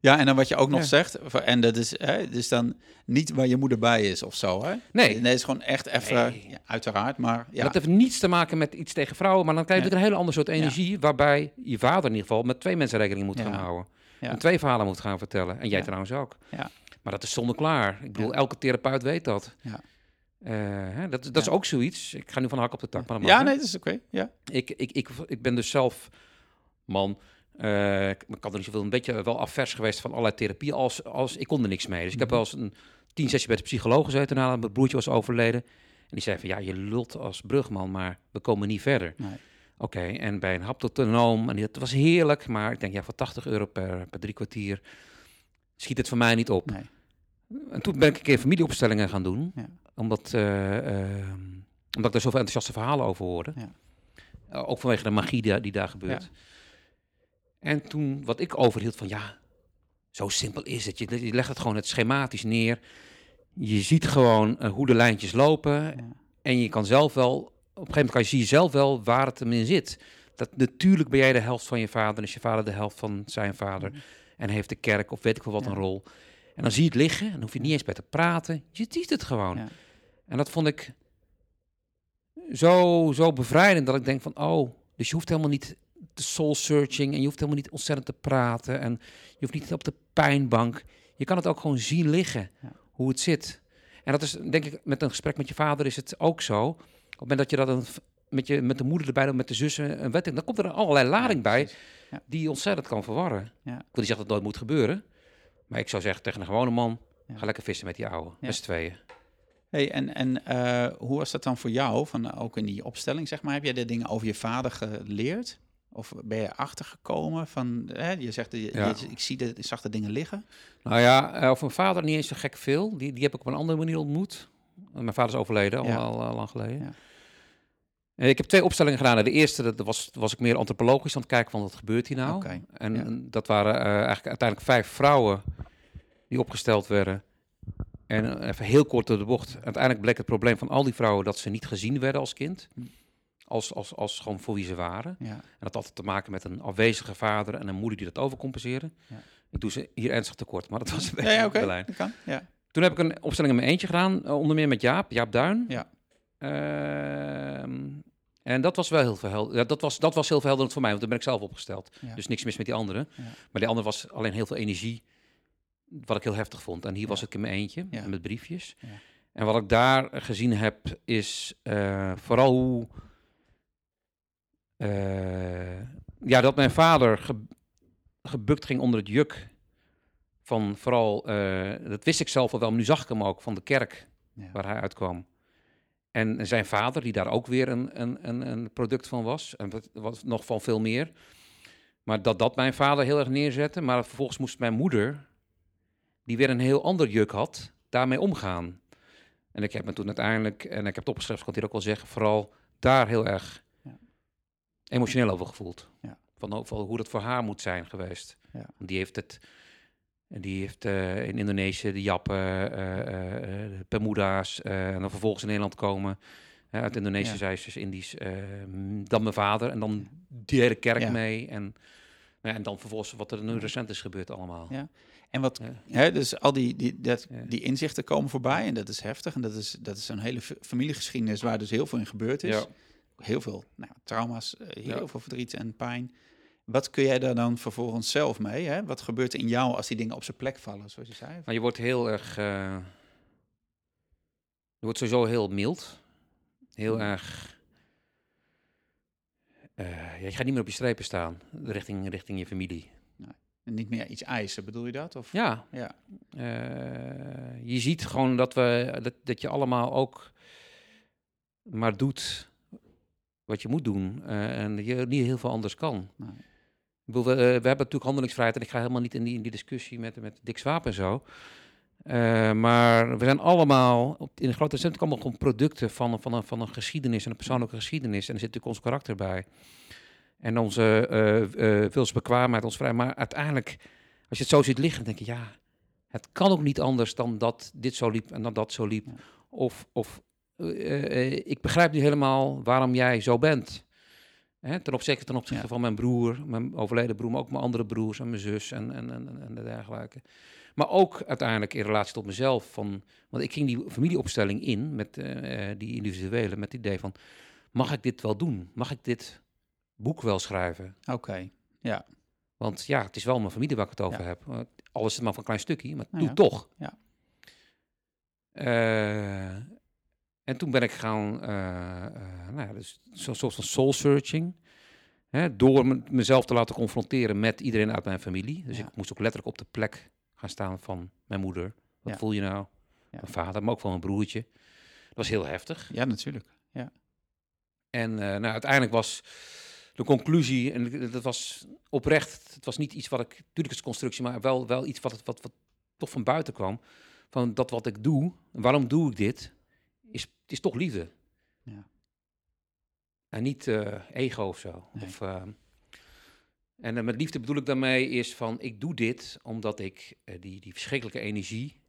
en dan wat je ook nog Ja. zegt, en dat is hè, dus dan niet waar je moeder bij is of zo, hè? Nee. Nee, het is gewoon echt even, Nee. ja, uiteraard, maar ja. Dat heeft niets te maken met iets tegen vrouwen, maar dan krijg je Ja. een hele ander soort energie, waarbij je vader in ieder geval met twee mensen rekening moet Ja. gaan houden. Ja. En twee verhalen moet gaan vertellen. En jij Ja. trouwens ook. Ja. Maar dat is zonder klaar. Ik bedoel, Ja. elke therapeut weet dat. Ja. Eh, hè, dat dat is Ja. ook zoiets. Ik ga nu van hak op de tak. Maar mag, ja, nee, dat is oké. Ja. ik, ik, ik, ik ben dus zelf man. Eh, ik ik had er niet zoveel, een beetje wel afvers geweest van allerlei therapie. Als, als, ik kon er niks mee. Dus ik heb Mhm. wel eens een tien sessie bij de psycholoog gezeten nadat mijn broertje was overleden. En die zei van, ja, je lult als brugman, maar we komen niet verder. Nee. Oké, en bij een haptotonoom, en dat was heerlijk, maar ik denk, ja, voor 80 euro per, per drie kwartier schiet het voor mij niet op. Nee. En toen ben ik een keer familieopstellingen gaan doen, Ja. omdat, eh, eh, omdat ik daar zoveel enthousiaste verhalen over hoorde. Ja. Eh, ook vanwege de magie die, die daar gebeurt. En toen, wat ik overhield van, ja, zo simpel is het. Je, je legt het gewoon het schematisch neer. Je ziet gewoon eh, hoe de lijntjes lopen. Ja. En je kan zelf wel, op een gegeven moment kan je, zie je zelf wel waar het hem in zit. Dat natuurlijk ben jij de helft van je vader en is je vader de helft van zijn vader. En heeft de kerk of weet ik wel wat Ja. een rol. En dan zie je het liggen en dan hoef je niet eens bij te praten. Je ziet het gewoon. En dat vond ik zo, zo bevrijdend dat ik denk van, oh, dus je hoeft helemaal niet te soul searching en je hoeft helemaal niet ontzettend te praten en je hoeft niet op de pijnbank. Je kan het ook gewoon zien liggen, Ja. hoe het zit. En dat is, denk ik, met een gesprek met je vader is het ook zo. Op het moment dat je dat een, met, je, met de moeder erbij, dan met de zussen, en weet ik, dan komt er allerlei lading bij. Ja. die ontzettend kan verwarren. Ik wil niet zeggen dat het nooit moet gebeuren, maar ik zou zeggen tegen een gewone man, ga lekker vissen met die ouwe, Ja. met z'n tweeën. Hey, en en eh, hoe was dat dan voor jou? Van, eh, ook in die opstelling, zeg maar. Heb jij de dingen over je vader geleerd? Of ben je achtergekomen van... Hè, je zegt, je, Ja. je- ik, zie de, ik zag de dingen liggen. Nou ja, eh, over mijn vader niet eens zo gek veel. Die, die heb ik op een andere manier ontmoet. Uh, Mijn vader is overleden, al, Ja. al, al lang geleden. Ja. Eh, Ik heb twee opstellingen gedaan. De eerste dat was, was ik meer antropologisch aan het kijken van wat gebeurt hier nou. En dat waren eh, eigenlijk uiteindelijk vijf vrouwen die opgesteld werden. En eh, even heel kort door de bocht. Uiteindelijk bleek het probleem van al die vrouwen dat ze niet gezien werden als kind. Als, als, als gewoon voor wie ze waren. Ja, En dat had te maken met een afwezige vader en een moeder die dat overcompenseren. Ja. Ik doe ze hier ernstig tekort, maar dat was een ja, beetje ja oké. de lijn. Dat kan. Ja. Toen heb ik een opstelling in mijn eentje gedaan, eh, onder meer met Jaap, Jaap Duin. Ja. Ehm, en dat was wel heel verhelderend. Ja, dat, was, dat was heel verhelderend voor mij, want toen ben ik zelf opgesteld. Ja. Dus niks mis met die andere. Ja. Maar die andere was alleen heel veel energie, wat ik heel heftig vond. En hier was ik in mijn eentje, met briefjes. Ja. En wat ik daar gezien heb, is eh, vooral hoe... eh, ja, dat mijn vader ge- gebukt ging onder het juk van vooral... eh, dat wist ik zelf al wel, maar nu zag ik hem ook, van de kerk Ja. waar hij uitkwam. En zijn vader, die daar ook weer een, een, een, product van was, en wat, wat nog van veel meer. Maar dat dat mijn vader heel erg neerzette. Maar vervolgens moest mijn moeder, die weer een heel ander juk had, daarmee omgaan. En ik heb me toen uiteindelijk, en ik heb het opgeschreven, kan ik hier ook wel zeggen, vooral daar heel erg. Emotioneel over gevoeld. Ja. Van, van hoe dat voor haar moet zijn geweest. Ja. Die heeft het, die heeft eh, in Indonesië de Jappen, eh, eh, de Bermuda's, eh, en dan vervolgens in Nederland komen. Uit Indonesië zei ze, dus Indisch. eh, m, dan mijn vader en dan die hele kerk mee. En, nou en dan vervolgens wat er nu recent is gebeurd allemaal. Ja. En wat, Ja. hè, dus al die, die, dat, Ja. die inzichten komen voorbij en dat is heftig. En dat is, dat is een hele fa- familiegeschiedenis waar dus heel veel in gebeurd is. Ja. Heel veel nou, trauma's, eh, heel Ja. veel verdriet en pijn. Wat kun jij daar dan vervolgens zelf mee? Hè? Wat gebeurt er in jou als die dingen op zijn plek vallen, zoals je zei? Maar je wordt heel erg. eh, je wordt sowieso heel mild. Heel Mm. erg. eh, ja, je gaat niet meer op je strepen staan richting, richting je familie. En niet meer iets eisen, bedoel je dat? Of? Ja, Ja. je ziet gewoon dat, we, dat, dat je allemaal ook maar doet wat je moet doen. eh, en je niet heel veel anders kan. Nee. Ik bedoel, we, eh, we hebben natuurlijk handelingsvrijheid en ik ga helemaal niet in die, in die discussie met, met Dick Swaap en zo. Eh, maar we zijn allemaal, op, in een grote zin, allemaal gewoon producten van, van, een, van een geschiedenis, en een persoonlijke geschiedenis. En er zit natuurlijk ons karakter bij. En onze uh, wilsbekwaamheid, ons vrij. Maar uiteindelijk, als je het zo ziet liggen, dan denk je, ja, het kan ook niet anders dan dat dit zo liep en dat dat zo liep. Ja. Of, of eh, eh, ik begrijp nu helemaal waarom jij zo bent. Hè, ten opzichte, ten opzichte Ja. van mijn broer, mijn overleden broer, maar ook mijn andere broers en mijn zus en, en, en, en de dergelijke. Maar ook uiteindelijk in relatie tot mezelf. Van, want ik ging die familieopstelling in met eh, die individuele, met het idee van, mag ik dit wel doen? Mag ik dit boek wel schrijven? Oké, ja. Want ja, het is wel mijn familie waar ik het over Ja. heb. Uh, Al is maar van een klein stukje, maar Nou doe ja. toch. Ja. En toen ben ik gaan, eh, eh, nou ja, dus zo'n soort van soul searching. Hè, door me- mezelf te laten confronteren met iedereen uit mijn familie. Dus Ja. ik moest ook letterlijk op de plek gaan staan van mijn moeder. Wat Ja. voel je nou? Ja. Mijn vader, maar ook van mijn broertje. Dat was heel heftig. Ja, natuurlijk. En eh, nou, uiteindelijk was de conclusie, en dat was oprecht, het was niet iets wat ik, natuurlijk is constructie, maar wel, wel iets wat, wat, wat toch van buiten kwam. Van dat wat ik doe, waarom doe ik dit, is, het is toch liefde. Ja. En niet eh, ego of zo. Nee. Of, eh, en met liefde bedoel ik daarmee is van, ik doe dit omdat ik eh, die, die verschrikkelijke energie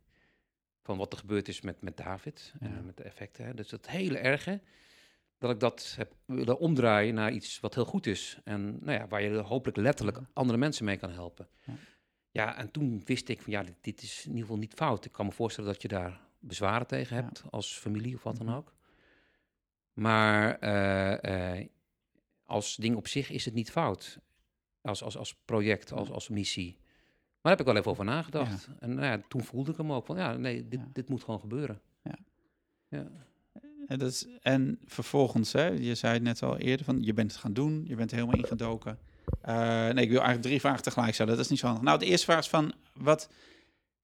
van wat er gebeurd is met, met David, en met de effecten, hè, dus dat hele erge, dat ik dat heb willen omdraaien naar iets wat heel goed is. En nou ja, waar je hopelijk letterlijk Ja. andere mensen mee kan helpen. Ja. Ja. en toen wist ik van ja, dit, dit is in ieder geval niet fout. Ik kan me voorstellen dat je daar bezwaren tegen Ja. hebt als familie of wat dan Mhm. ook. Maar eh, eh, als ding op zich is het niet fout. Als, als, als project, als, als missie. Maar daar heb ik wel even over nagedacht. En nou ja, toen voelde ik hem ook van ja, nee, dit, dit moet gewoon gebeuren. Ja. ja. En, dat is, en vervolgens, hè, je zei het net al eerder, van je bent het gaan doen, je bent helemaal ingedoken. Eh, nee, ik wil eigenlijk drie vragen tegelijk stellen, dat is niet zo handig. Nou, de eerste vraag is van, wat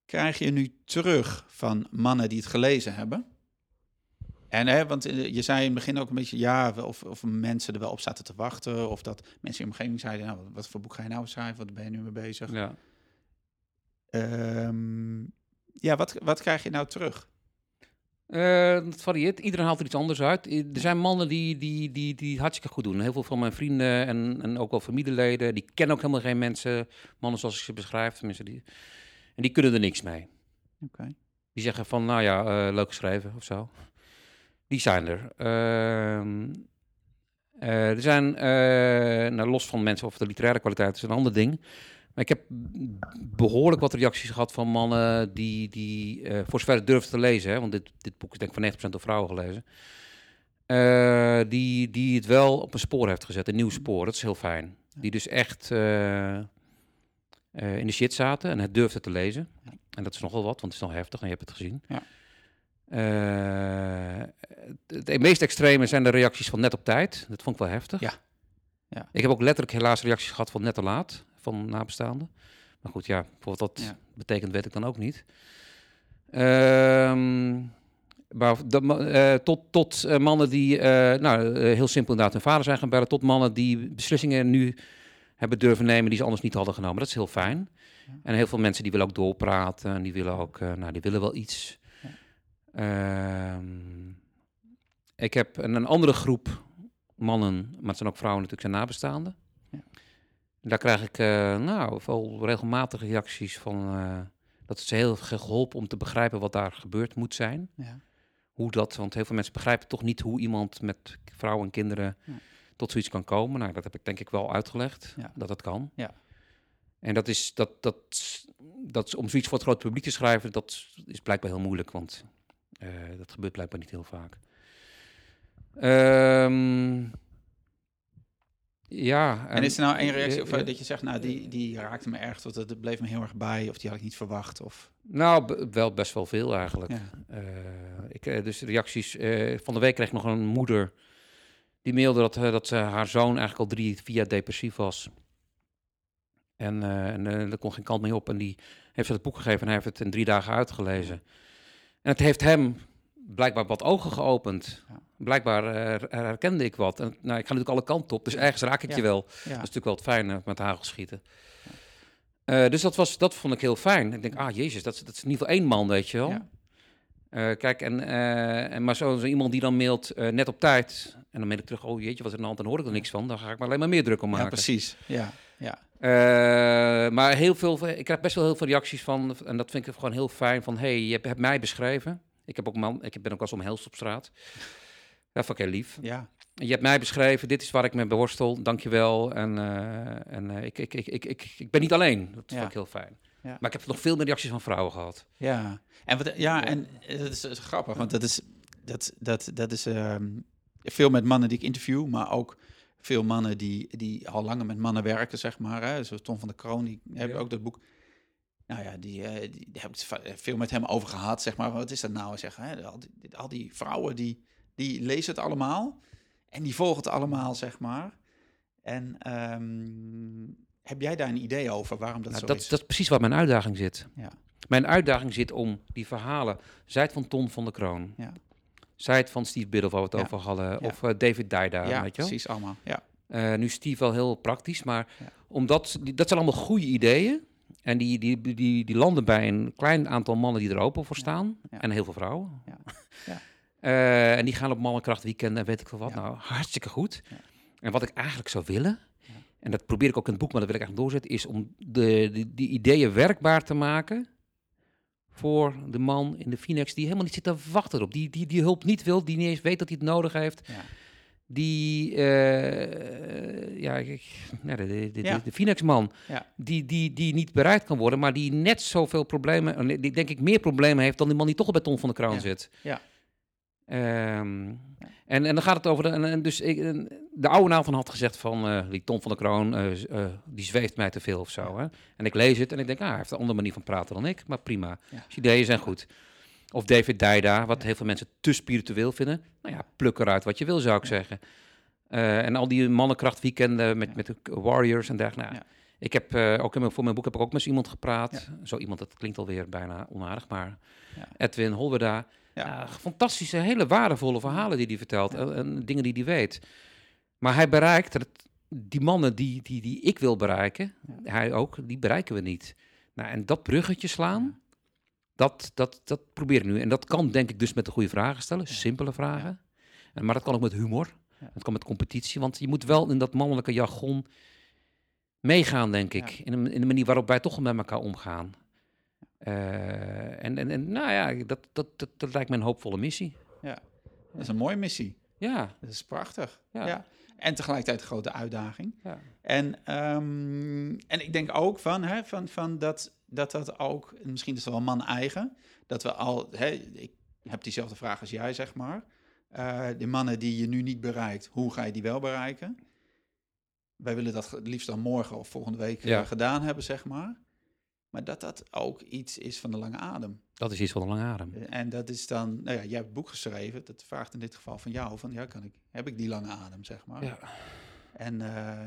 krijg je nu terug van mannen die het gelezen hebben? En hè, want eh, je zei in het begin ook een beetje, ja, of, of mensen er wel op zaten te wachten, of dat mensen in je omgeving zeiden, nou, wat, voor boek ga je nou schrijven, wat ben je nu mee bezig? Ja. Ehm, ja, wat, wat krijg je nou terug? Eh, dat varieert. Iedereen haalt er iets anders uit. I- Er zijn mannen die, die, die, die het hartstikke goed doen. Heel veel van mijn vrienden en, en ook wel familieleden, die kennen ook helemaal geen mensen, mannen zoals ik ze beschrijf. Mensen die, en die kunnen er niks mee. Die zeggen van, nou ja, eh, leuk geschreven of zo. Die zijn er. Ehm, eh, er zijn, eh, nou, los van mensen of de literaire kwaliteit, is een ander ding. Maar ik heb behoorlijk wat reacties gehad van mannen die, die eh, voor zover het durfden te lezen, hè, want dit, dit boek is denk ik van 90% door vrouwen gelezen, die, die het wel op een spoor heeft gezet, een nieuw spoor. Dat is heel fijn. Die dus echt eh, in de shit zaten en het durfden te lezen. En dat is nogal wat, want het is nog heftig en je hebt het gezien. Ja. Eh, het, meest extreme zijn de reacties van net op tijd. Dat vond ik wel heftig. Ja. Ja. Ik heb ook letterlijk helaas reacties gehad van net te laat, van nabestaanden. Maar goed, ja, voor wat dat Ja. betekent weet ik dan ook niet. Ehm, maar eh, tot tot mannen die, nou, heel simpel inderdaad hun vader zijn gaan bellen, tot mannen die beslissingen nu hebben durven nemen die ze anders niet hadden genomen. Dat is heel fijn. Ja. En heel veel mensen die willen ook doorpraten en die willen ook, eh, nou, die willen wel iets. Ja. Ehm, ik heb een, een andere groep mannen, maar het zijn ook vrouwen natuurlijk, zijn nabestaanden. Ja. Daar krijg ik eh, nou, wel regelmatig reacties van eh, dat het ze heel ge- geholpen om te begrijpen wat daar gebeurd moet zijn. Ja. Hoe dat, want heel veel mensen begrijpen toch niet hoe iemand met vrouwen en kinderen. Tot zoiets kan komen. Nou, dat heb ik denk ik wel uitgelegd, Ja. dat dat kan. Ja. En dat is, dat, dat, dat, om zoiets voor het grote publiek te schrijven, dat is blijkbaar heel moeilijk, want eh, dat gebeurt blijkbaar niet heel vaak. Ehm, ja. En is er nou één reactie eh, of, eh, dat je zegt, nou, die, die raakte me erg, tot het bleef me heel erg bij, of die had ik niet verwacht, of... Nou, wel best wel veel eigenlijk. Ja. Ik, dus reacties. van de week kreeg nog een moeder die mailde dat, eh, dat ze haar zoon eigenlijk al drie, vier jaar depressief was. En, eh en eh, er kon geen kant mee op. En die heeft ze het boek gegeven en hij heeft het in drie dagen uitgelezen. En het heeft hem blijkbaar wat ogen geopend. Ja. Blijkbaar herkende ik wat. En, nou, ik ga natuurlijk alle kanten op, dus ergens raak ik Ja. je wel. Ja. Dat is natuurlijk wel het fijne met hagel schieten. Eh, dus dat, was, dat vond ik heel fijn. Ik denk, ah jezus, dat, is- dat is in ieder geval één man, weet je wel. Ja. Eh, kijk, en, eh, en maar zo, zo iemand die dan mailt eh, net op tijd. En dan mail ik terug, oh jeetje, wat is er aan de hand? Dan hoor ik er niks van. Dan ga ik me alleen maar meer druk om ja, maken. precies. Ja, ja. Maar heel veel, ik krijg best wel heel veel reacties van, en dat vind ik gewoon heel fijn, van hey, je hebt, hebt mij beschreven. Ik, heb ook man, ik ben ook eens omhelst op straat. Dat vond ik heel lief. ja. Je hebt mij beschreven, dit is waar ik mee beworstel, dankjewel. En, eh, en ik, ik, ik, ik, ik, ik ben niet alleen, dat Ja. vond ik heel fijn. Ja. Maar ik heb nog veel meer reacties van vrouwen gehad. Ja, en, wat, ja, en eh, dat is, dat is grappig, want dat is, dat, dat, dat is ehm, veel met mannen die ik interview, maar ook veel mannen die, die al langer met mannen werken, zeg maar. Hè. Zoals Tom van der Kroon, die Ja. ook dat boek. Nou ja, die, eh, die, die heb ik veel met hem over gehad, zeg maar. Wat is dat nou, zeg hè? Al die, al die vrouwen, die, die lezen het allemaal en die volgen het allemaal, zeg maar. En ehm, heb jij daar een idee over waarom dat Nou, zo dat, is? dat is precies waar mijn uitdaging zit. Ja. Mijn uitdaging zit om die verhalen, zij het van Ton van der Kroon, Ja. zij het van Steve Biddle, waar we het Ja. over hadden, of eh, David Dijda, ja, weet je precies, allemaal. Ja, Eh, nu Steve wel heel praktisch, maar omdat dat zijn allemaal goede ideeën. En die, die, die, die landen bij een klein aantal mannen die er open voor staan. En heel veel vrouwen. Ja. Ja. Eh, en die gaan op mannenkracht weekenden en weet ik veel wat. Nou, hartstikke goed. Ja. En wat ik eigenlijk zou willen. En dat probeer ik ook in het boek, maar dat wil ik eigenlijk doorzetten, is om de, die, die ideeën werkbaar te maken voor de man in de Phoenix die helemaal niet zit te wachten erop. Die, die, die hulp niet wil, die niet eens weet dat hij het nodig heeft ja. die, eh, ja, ik, de, de, de, Ja. de Phoenix-man, Ja. die, die, die niet bereid kan worden, maar die net zoveel problemen, en die denk ik meer problemen heeft dan die man die toch al bij Ton van de Ja. zit. Ja. Ehm, en, en dan gaat het over, de, en, en dus ik, de oude naam van had gezegd van, eh, die Ton van de Kroon, eh, eh, die zweeft mij te veel of zo. Hè? En ik lees het en ik denk, ah, hij heeft een andere manier van praten dan ik, maar prima. Ja. Dus ideeën zijn goed. Of David Daida, wat heel veel mensen te spiritueel vinden. Nou ja, pluk eruit wat je wil, zou ik zeggen. En al die mannenkrachtweekenden met, met de warriors en dergelijke. Nou. Ik heb ook in mijn, voor mijn boek heb ik ook met iemand gepraat. Zo iemand, dat klinkt alweer bijna onaardig, maar Ja. Edwin Holwerda. Ja. Fantastische, hele waardevolle verhalen die hij vertelt en, en dingen die hij weet. Maar hij bereikt het, die mannen die, die, die ik wil bereiken, hij ook, die bereiken we niet. Nou, en dat bruggetje slaan, dat, dat, dat probeer ik nu. En dat kan denk ik dus met de goede vragen stellen, simpele vragen. En, maar dat kan ook met humor. Dat kan met competitie, want je moet wel in dat mannelijke jargon meegaan, denk ik. In, in de manier waarop wij toch met elkaar omgaan. Eh, en, en, en nou ja, dat, dat, dat, dat lijkt me een hoopvolle missie. Dat is een mooie missie. Ja, Dat is prachtig. Ja. Ja. En tegelijkertijd een grote uitdaging. ja. En, ehm, en ik denk ook van, hè, van, van dat, dat dat ook, misschien is het wel man-eigen, dat we al, hè, ik heb diezelfde vraag als jij, zeg maar. Eh de mannen die je nu niet bereikt, hoe ga je die wel bereiken? Wij willen dat het liefst dan morgen of volgende week eh, Ja. gedaan hebben, zeg maar. Maar dat dat ook iets is van de lange adem. Dat is iets van een lange adem. Eh, En dat is dan, nou ja, jij hebt het boek geschreven, dat vraagt in dit geval van jou, van ja, kan ik, heb ik die lange adem, zeg maar. Ja. En eh,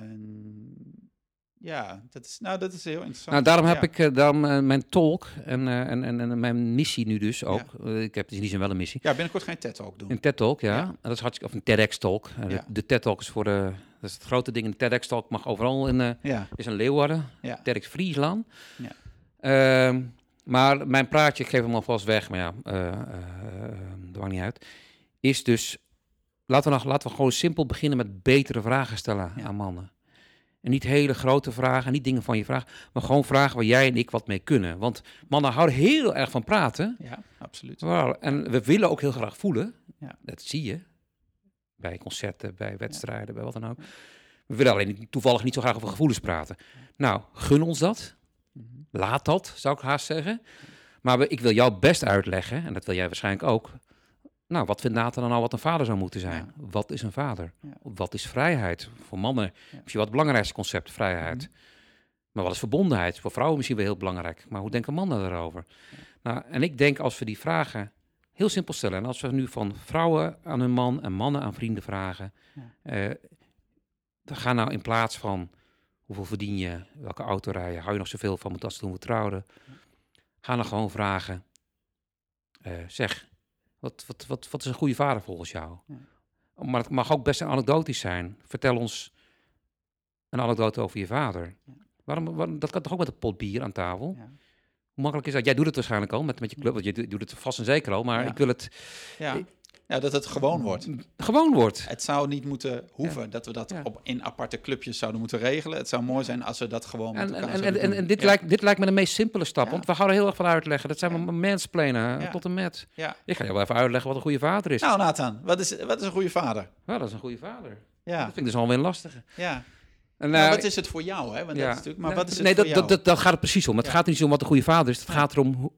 ja, dat is, nou, dat is heel interessant. Nou, daarom heb Ja. ik eh, daarom, eh, mijn tolk en, en, en, en mijn missie nu dus ook. Ik heb dus in die zin wel een missie. Ja, binnenkort ga je TED-talk doen. Een TED-talk, ja. Dat is hartstikke, of een TEDx-talk. De-. De TED-talk is voor de, dat is het grote ding. Een TEDx-talk mag overal in, Ja, is een Leeuwarden, ja, TEDx Friesland. Ja. Ehm, maar mijn praatje, ik geef hem alvast weg, maar ja, eh eh, dat maakt niet uit. Is dus, laten we, nog, laten we gewoon simpel beginnen met betere vragen stellen Ja. aan mannen. En niet hele grote vragen, niet dingen van je vraag, maar gewoon vragen waar jij en ik wat mee kunnen. Want mannen houden heel erg van praten. ja, absoluut. En we willen ook heel graag voelen. Ja. Dat zie je. Bij concerten, bij wedstrijden, bij wat dan ook. We willen alleen toevallig niet zo graag over gevoelens praten. Nou, gun ons dat. Mhm. Laat dat, zou ik haast zeggen. Maar ik wil jou best uitleggen, en dat wil jij waarschijnlijk ook. Nou, wat vindt Nathan dan nou wat een vader zou moeten zijn? Wat is een vader? Ja. Wat is vrijheid? Voor mannen Ja. misschien wel het belangrijkste concept, vrijheid. Maar wat is verbondenheid? Voor vrouwen misschien wel heel belangrijk. Maar hoe denken mannen daarover? Nou, en ik denk als we die vragen heel simpel stellen. En als we nu van vrouwen aan hun man en mannen aan vrienden vragen. Eh, dan ga nou in plaats van hoeveel verdien je, welke auto rij je, hou je nog zoveel van me als toen we trouwden. Ga dan gewoon vragen. eh, zeg, wat, wat, wat, wat is een goede vader volgens jou? Ja. Maar het mag ook best een anekdotisch zijn. Vertel ons een anekdote over je vader. Ja. Waarom, waarom- dat kan toch ook met een pot bier aan tafel? Ja. Hoe makkelijk is dat? Jij doet het waarschijnlijk al met, met je club, want je doet- het vast en zeker al. Maar ik wil het Ja. Ja, dat het gewoon wordt. gewoon wordt. Het zou niet moeten hoeven dat we dat Ja. op, in aparte clubjes zouden moeten regelen. Het zou mooi zijn als we dat gewoon met En, elkaar en, en, en, en dit, Ja. lijkt, dit lijkt me de meest simpele stap. Want we houden heel erg van uitleggen. Dat zijn we mansplainen Ja. tot en met. Ja. Ik ga je wel even uitleggen wat een goede vader is. Nou, Nathan, wat is, wat is een goede vader? Nou, dat is een goede vader. Dat Ja, vind ik dus alweer een lastige. ja. En, eh, wat is het voor jou, hè? Want dat is natuurlijk, maar wat is het nee, voor dat, jou? dat, dat, dat gaat het precies om. Het gaat niet om wat een goede vader is. Het gaat erom, hoe,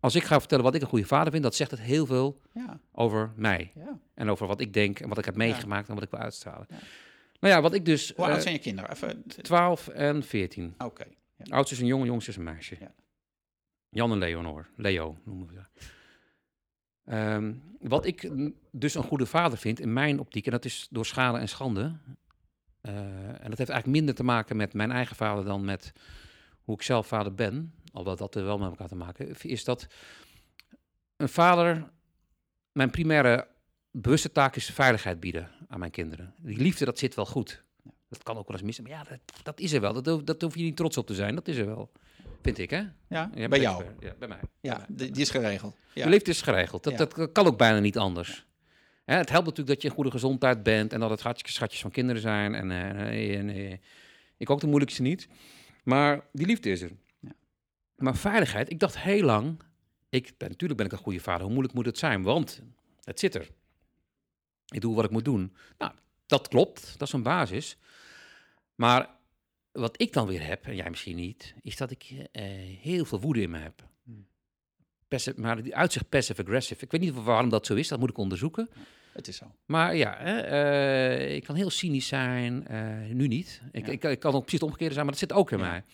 als ik ga vertellen wat ik een goede vader vind, dat zegt het heel veel ja, over mij. ja. En over wat ik denk en wat ik heb meegemaakt en wat ik wil uitstralen. Ja. Nou ja, wat ik dus... Hoe eh, oud zijn je kinderen? Even, 12 en 14. Oké. Oudste is een jongen, jongste is een meisje. Ja. Jan en Leonor. Leo noemen we dat. Ehm, wat ik dus een goede vader vind in mijn optiek, en dat is door schade en schande. eh, en dat heeft eigenlijk minder te maken met mijn eigen vader dan met hoe ik zelf vader ben. Alhoewel dat er wel met elkaar te maken is dat een vader, mijn primaire bewuste taak is veiligheid bieden aan mijn kinderen. Die liefde, dat zit wel goed. Dat kan ook wel eens missen, maar ja, dat, dat is er wel. Dat, hoef- dat hoef je niet trots op te zijn, dat is er wel. Vind ik, hè? Ja, bij jou. Ja, bij mij. Ja, Bij mij. die, die is geregeld. Ja. De liefde is geregeld. Dat, Ja. dat kan ook bijna niet anders. Hè, het helpt natuurlijk dat je in goede gezondheid bent en dat het hartstikke schatjes van kinderen zijn. En, eh, en, eh, ik ook de moeilijkste niet. Maar die liefde is er. Maar veiligheid, ik dacht heel lang, ik ben, natuurlijk ben ik een goede vader. Hoe moeilijk moet het zijn? Want het zit er. Ik doe wat ik moet doen. Nou, dat klopt. Dat is een basis. Maar wat ik dan weer heb, en jij misschien niet, is dat ik eh, heel veel woede in me heb. Hmm. Passive, maar die uitzicht passive-aggressive. Ik weet niet waarom dat zo is, dat moet ik onderzoeken. Het is zo. Maar ja, eh, ik kan heel cynisch zijn, eh, nu niet. Ik, Ja. ik, ik kan ook precies het omgekeerde zijn, maar dat zit ook in Ja. mij.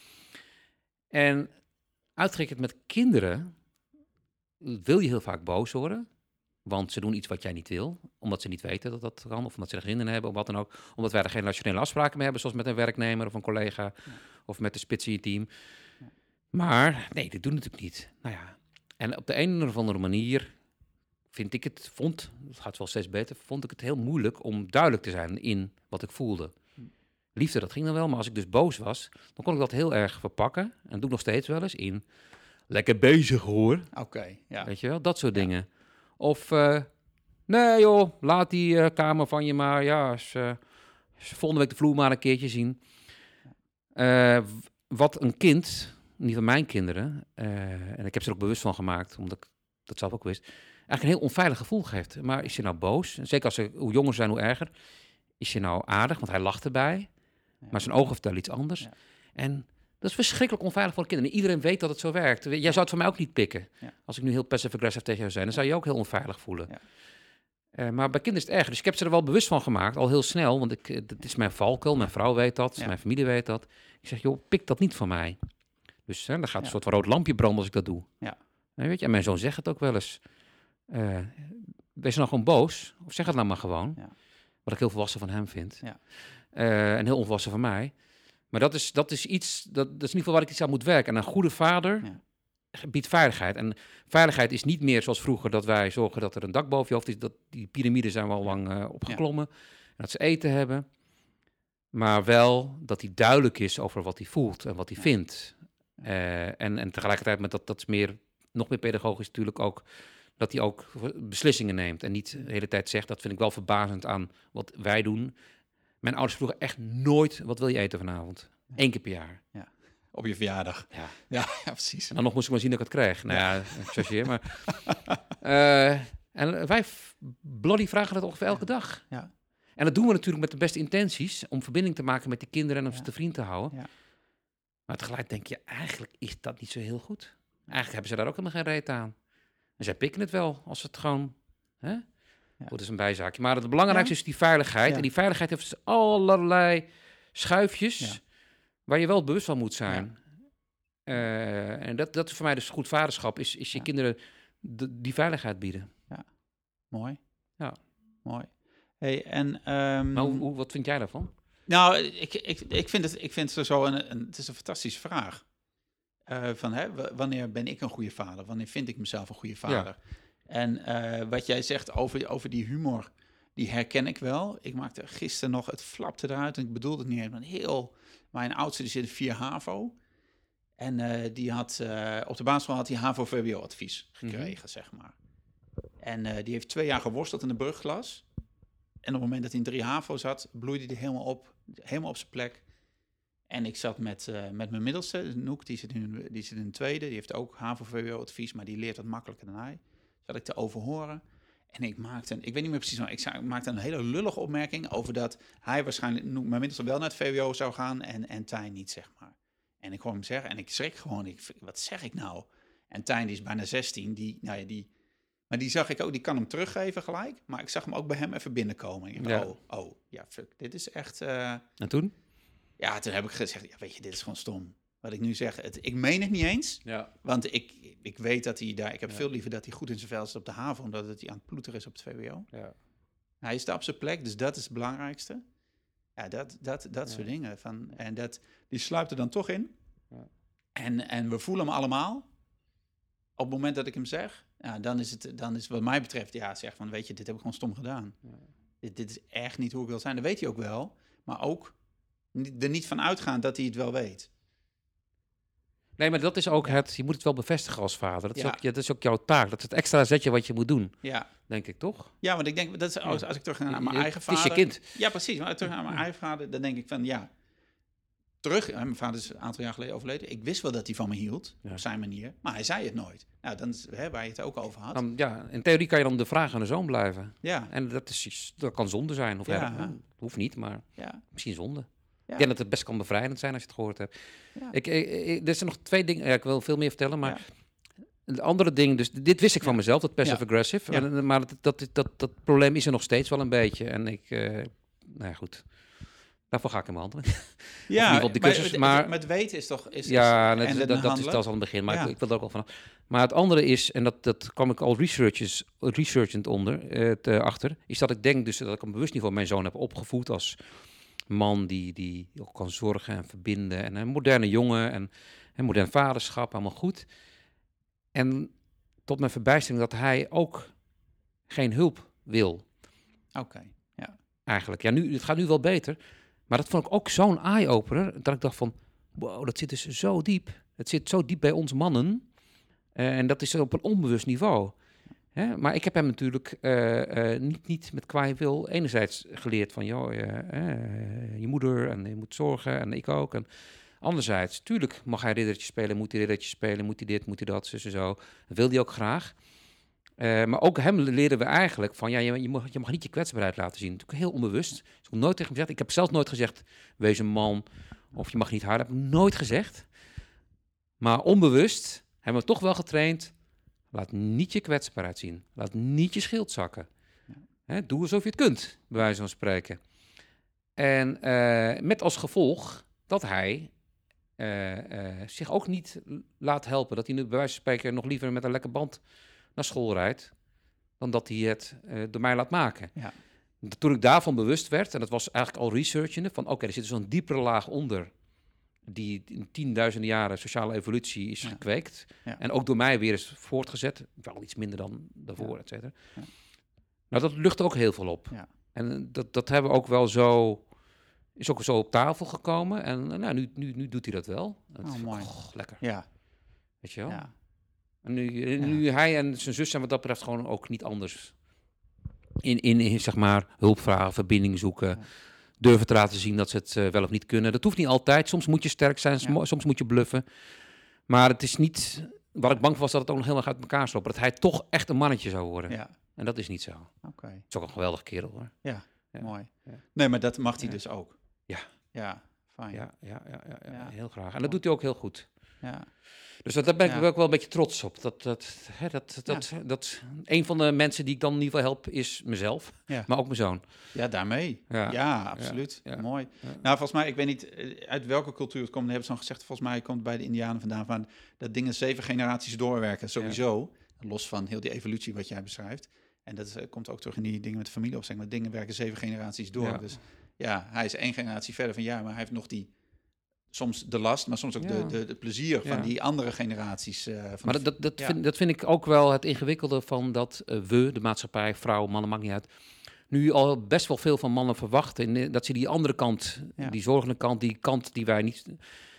En uitgerekend met kinderen wil je heel vaak boos worden. Want ze doen iets wat jij niet wil. Omdat ze niet weten dat dat kan. Of omdat ze er geen zin in hebben. Of wat dan ook. Omdat wij er geen rationele afspraken mee hebben. Zoals met een werknemer of een collega. Of met de spits in je team. Maar nee, dit doen natuurlijk niet. Nou ja. En op de een of andere manier vind ik het, vond, het gaat wel steeds beter, vond ik het heel moeilijk om duidelijk te zijn in wat ik voelde. Liefde, dat ging dan wel, maar als ik dus boos was, dan kon ik dat heel erg verpakken. En dat doe ik nog steeds wel eens in. Lekker bezig hoor. Oké, ja. Weet je wel, dat soort dingen. Of, eh, nee joh, laat die eh, kamer van je maar, ja, eens, eh, volgende week de vloer maar een keertje zien. Wat een kind, in ieder geval mijn kinderen, en ik heb ze er ook bewust van gemaakt, omdat ik dat zelf ook wist, eigenlijk een heel onveilig gevoel geeft. Maar is je nou boos? En Zeker als ze, hoe jonger ze zijn, hoe erger. Is je nou aardig, want hij lacht erbij. Maar zijn ogen vertellen iets anders. En dat is verschrikkelijk onveilig voor de kinderen. En iedereen weet dat het zo werkt. Jij zou het van mij ook niet pikken. Als ik nu heel passive-aggressive tegen jou zijn, dan zou je ook heel onveilig voelen. Eh, maar bij kinderen is het erger. Dus ik heb ze er wel bewust van gemaakt, al heel snel. Want ik, eh, dat is mijn valkuil. Mijn vrouw weet dat. Mijn familie weet dat. Ik zeg, joh, pik dat niet van mij. Dus hè, dan gaat een soort van rood lampje branden als ik dat doe. Ja. En, weet je, en mijn zoon zegt het ook wel eens. Eh, wees nou gewoon boos. Of zeg het nou maar gewoon. Ja. Wat ik heel volwassen van hem vind. Ja. Eh, en heel onvolwassen van mij. Maar dat is, dat is iets, dat, dat is in ieder geval waar ik iets aan moet werken. En een goede vader Ja. biedt veiligheid. En veiligheid is niet meer zoals vroeger dat wij zorgen dat er een dak boven je hoofd is. Dat, die piramides zijn we al lang eh, opgeklommen. En dat ze eten hebben. Maar wel dat hij duidelijk is over wat hij voelt en wat hij Ja. vindt. Eh, en, en tegelijkertijd met dat, dat is meer, nog meer pedagogisch natuurlijk ook, dat hij ook beslissingen neemt. En niet de hele tijd zegt, dat vind ik wel verbazend aan wat wij doen. Mijn ouders vroegen echt nooit, wat wil je eten vanavond? Eén keer per jaar. Op je verjaardag. Ja. Ja, ja precies. En dan nog moest ik maar zien dat ik het kreeg. Nou ja, chargeer, maar... Eh, en wij bloody vragen dat ongeveer elke dag. Ja. En dat doen we natuurlijk met de beste intenties, om verbinding te maken met die kinderen en om ze Ja. te vriend te houden. Ja. Maar tegelijk denk je, eigenlijk is dat niet zo heel goed. Eigenlijk hebben ze daar ook helemaal geen reet aan. En zij pikken het wel, als het gewoon... Hè? Ja. Goed, dat is een bijzaakje. Maar het belangrijkste is die veiligheid. Ja. En die veiligheid heeft dus allerlei schuifjes Ja. waar je wel bewust van moet zijn. Eh, en dat, dat is voor mij dus goed vaderschap, is, is je Ja. kinderen de- die veiligheid bieden. Mooi. Ja. Mooi. Hey, en, ehm, Maar hoe, hoe- wat vind jij daarvan? Nou, ik, ik, ik vind het, ik vind het zo een, een, het is een fantastische vraag. Eh, van, hè, wanneer ben ik een goede vader? Wanneer vind ik mezelf een goede vader? En eh, wat jij zegt over, over die humor, die herken ik wel. Ik maakte gisteren nog, het flapte eruit en ik bedoelde het niet helemaal heel... Mijn oudste die zit in 4 HAVO. En eh, die had, eh, op de basisschool had hij HAVO-VWO-advies gekregen, zeg maar. En die heeft twee jaar geworsteld in de brugklas. En op het moment dat hij in 3 HAVO zat, bloeide hij helemaal op. Helemaal op zijn plek. En ik zat met, met mijn middelste, Noek, die zit, in, die zit in de tweede. Die heeft ook HAVO-VWO-advies, maar die leert wat makkelijker dan hij. Zat ik te overhoren. En ik maakte, een, ik weet niet meer precies, maar ik maakte een hele lullige opmerking over dat hij waarschijnlijk, mijn middelste wel naar het VWO zou gaan en, en Tijn niet, zeg maar. En ik hoor hem zeggen en ik schrik gewoon, ik, wat zeg ik nou? En Tijn die is bijna 16, die, nou ja, die, maar die zag ik ook, die kan hem teruggeven gelijk. Maar ik zag hem ook bij hem even binnenkomen. Ik dacht, oh, oh, ja, fuck, dit is echt... eh, En toen? ja, toen heb ik gezegd, ja, weet je, dit is gewoon stom. Wat ik nu zeg, het, ik meen het niet eens. Ja. Want ik, ik weet dat hij daar... Ik heb Ja. veel liever dat hij goed in zijn vel zit op de haven... omdat het hij aan het ploeteren is op het VWO. ja. Hij is daar op zijn plek, dus dat is het belangrijkste. Ja, dat, dat, dat soort dingen. Van, en dat, die sluipt er dan toch in. Ja. En, en we voelen hem allemaal. Op het moment dat ik hem zeg, ja, dan, is het, dan is wat mij betreft, ja, zeg van, weet je, dit heb ik gewoon stom gedaan. Ja. Dit, dit is echt niet hoe ik wil zijn. Dat weet hij ook wel. Maar ook er niet van uitgaan dat hij het wel weet. Nee, maar dat is ook het, je moet het wel bevestigen als vader. Dat is, Ja. ook, ja, dat is ook jouw taak. Dat is het extra zetje wat je moet doen, Ja, denk ik, toch? ja want ik denk, dat is, als, als ik terug naar mijn Je- eigen het is vader... je kind. Ja, precies. Maar terug naar mijn eigen vader, dan denk ik van ja. Terug, hè, mijn vader is een aantal jaar geleden overleden. Ik wist wel dat hij van me hield, Ja. op zijn manier, maar hij zei het nooit. Nou, dan hè, waar je het ook over had. Dan, ja, in theorie kan je dan de vraag aan de zoon blijven. ja, En dat, is, dat kan zonde zijn. Of Ja. erg. hoeft niet, maar ja, misschien zonde. Ja. Ik denk dat het best kan bevrijdend zijn als je het gehoord hebt. Ja. Ik, ik, ik- er zijn nog twee dingen. Ja, ik wil veel meer vertellen, maar Ja. een andere ding. Dus dit wist ik van Ja. mezelf, dat passive-aggressive. Ja. En- Maar dat, dat, dat, dat probleem is er nog steeds wel een beetje. En ik, eh, nou ja, goed. Daarvoor ga ik ieder geval die maar, het- maar- met weten is toch... Is, Ja, is, en dat, het dat, is, handelen? dat is al het begin, maar Ja. ik, ik wil er ook wel vanaf. Maar het andere is, en dat, dat kwam ik al researchers, researchend onder, eh, te- achter, is dat ik denk dus dat ik op een bewust niveau mijn zoon heb opgevoed als man die, die ook kan zorgen en verbinden. En een moderne jongen en een modern vaderschap, allemaal goed. En tot mijn verbijstering dat hij ook geen hulp wil, Oké. eigenlijk. Ja, nu, het gaat nu wel beter. Maar dat vond ik ook zo'n eye-opener, dat ik dacht van, wow, dat zit dus zo diep. Het zit zo diep bij ons mannen. Eh, en dat is op een onbewust niveau. Hè? Maar ik heb hem natuurlijk eh, eh, niet, niet met kwaai wil enerzijds geleerd van, joh, eh, je moeder en je moet zorgen en ik ook. En anderzijds, tuurlijk mag hij riddertje spelen, moet hij riddertje spelen, moet hij dit, moet hij dat, zus en zo. Wil hij ook graag. Maar ook hem leren we eigenlijk van, ja, je, je, mag, je mag niet je kwetsbaarheid laten zien. Heel onbewust. Is ook nooit tegen hem gezegd. Ik heb zelf nooit gezegd, wees een man of je mag niet huilen. Dat heb ik nooit gezegd. Maar onbewust hebben we toch wel getraind. Laat niet je kwetsbaarheid zien. Laat niet je schild zakken. Hè, doe alsof je het kunt, bij wijze van spreken. En eh, met als gevolg dat hij eh, eh, zich ook niet laat helpen. Dat hij nu bij wijze van spreken nog liever met een lekker band naar school rijdt. Dan dat hij het door mij laat maken. Ja. Toen ik daarvan bewust werd, en dat was eigenlijk al researchende, van oké, er zit zo'n diepere laag onder die in tienduizenden jaren sociale evolutie is Ja. gekweekt. Ja. En ook door mij weer is voortgezet. Wel iets minder dan daarvoor, Ja. et cetera. Ja. Nou, dat lucht ook heel veel op. Ja. En eh, dat, dat hebben we ook wel zo... Is ook zo op tafel gekomen. En eh, nou, nu, nu, nu doet hij dat wel. Dat Oh, mooi. och, lekker. Ja. Weet je wel? ja. En nu, eh, nu hij en zijn zus zijn wat dat betreft gewoon ook niet anders. In, in, in zeg maar, hulp vragen, verbinding zoeken. Durven te laten zien dat ze het eh, wel of niet kunnen. Dat hoeft niet altijd. Soms moet je sterk zijn, Ja. soms- moet je bluffen. Maar het is niet... Waar ik bang voor was dat het ook nog heel erg uit elkaar slopen. Dat hij toch echt een mannetje zou worden. Ja. En dat is niet zo. Het Oké. is ook een geweldige kerel hoor. Ja. Mooi. Ja. Nee, maar dat mag hij dus ook. Ja. Ja. Fijn. Ja, ja, ja, ja, ja, Ja. heel graag. En dat doet hij ook heel goed. Ja. Dus dat, daar ben ik Ja. ook wel een beetje trots op. Dat, dat, hè, dat, dat, dat, een van de mensen die ik dan in ieder geval help is mezelf, Ja. maar ook mijn zoon. Ja, daarmee. Ja, absoluut. Mooi. Nou, volgens mij, ik weet niet eh, uit welke cultuur het komt. Dan hebben ze dan gezegd, volgens mij komt het bij de Indianen vandaan van dat dingen zeven generaties doorwerken, sowieso. Los van heel die evolutie wat jij beschrijft. En dat eh, komt ook terug in die dingen met de familieopstelling. Maar dingen werken zeven generaties door. Dus ja, hij is één generatie verder van ja, maar hij heeft nog die soms de last, maar soms ook de, Ja. de, de plezier van Ja. die andere generaties. eh, van Maar dat, dat, dat, Ja. vind, dat vind ik ook wel het ingewikkelde van dat eh, we, de maatschappij, vrouwen, mannen, maakt niet uit, nu al best wel veel van mannen verwachten. En, eh, dat ze die andere kant, Ja. die zorgende kant, die kant die wij niet,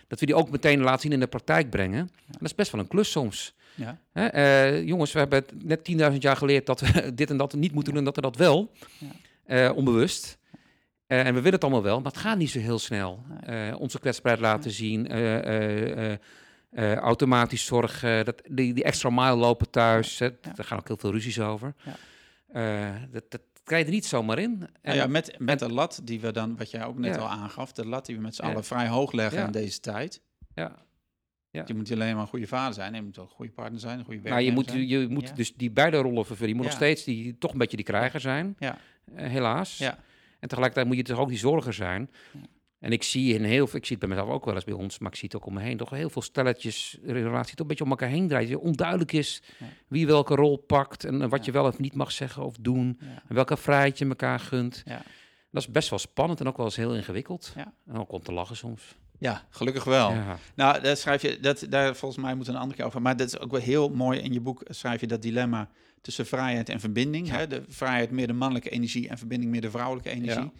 dat we die ook meteen laten zien in de praktijk brengen. En dat is best wel een klus soms. ja, Hè, eh, jongens, we hebben net 10.000 jaar geleerd dat we dit en dat niet moeten doen en dat we dat wel. Ja. Eh, onbewust. Eh, en we willen het allemaal wel, maar het gaat niet zo heel snel. Eh, onze kwetsbaarheid laten zien, eh, eh, eh, eh, automatisch zorgen, dat, die, die extra mile lopen thuis. hè, Ja. Daar gaan ook heel veel ruzies over. Ja. Eh, dat, dat krijg je er niet zomaar in. En, Nou ja, met, met de lat die we dan, wat jij ook net Ja. al aangaf, de lat die we met z'n Ja. allen vrij hoog leggen Ja. in deze tijd. ja. Je moet niet alleen maar een goede vader zijn, je moet ook een goede partner zijn, een goede Nou, je werknemer moet, zijn. je moet Ja. dus die beide rollen vervullen. Je moet nog Ja. steeds die, toch een beetje die krijger zijn, Ja. helaas. Ja. En tegelijkertijd moet je toch ook die zorger zijn. Ja. En ik zie in heel veel, ik zie het bij mezelf ook wel eens bij ons, maar ik zie het ook om me heen, toch heel veel stelletjes, relatie, toch een beetje om elkaar heen draait. Je onduidelijk is Ja. wie welke rol pakt en eh, wat Ja. je wel of niet mag zeggen of doen. Ja. En welke vrijheid je elkaar gunt. Ja. Dat is best wel spannend en ook wel eens heel ingewikkeld. Ja. En ook om te lachen soms. ja, gelukkig wel. Ja. Nou, daar schrijf je, dat, daar volgens mij moet een andere keer over. Maar dat is ook wel heel mooi in je boek. Schrijf je dat dilemma tussen vrijheid en verbinding. Hè? De vrijheid meer de mannelijke energie en verbinding meer de vrouwelijke energie. Ja.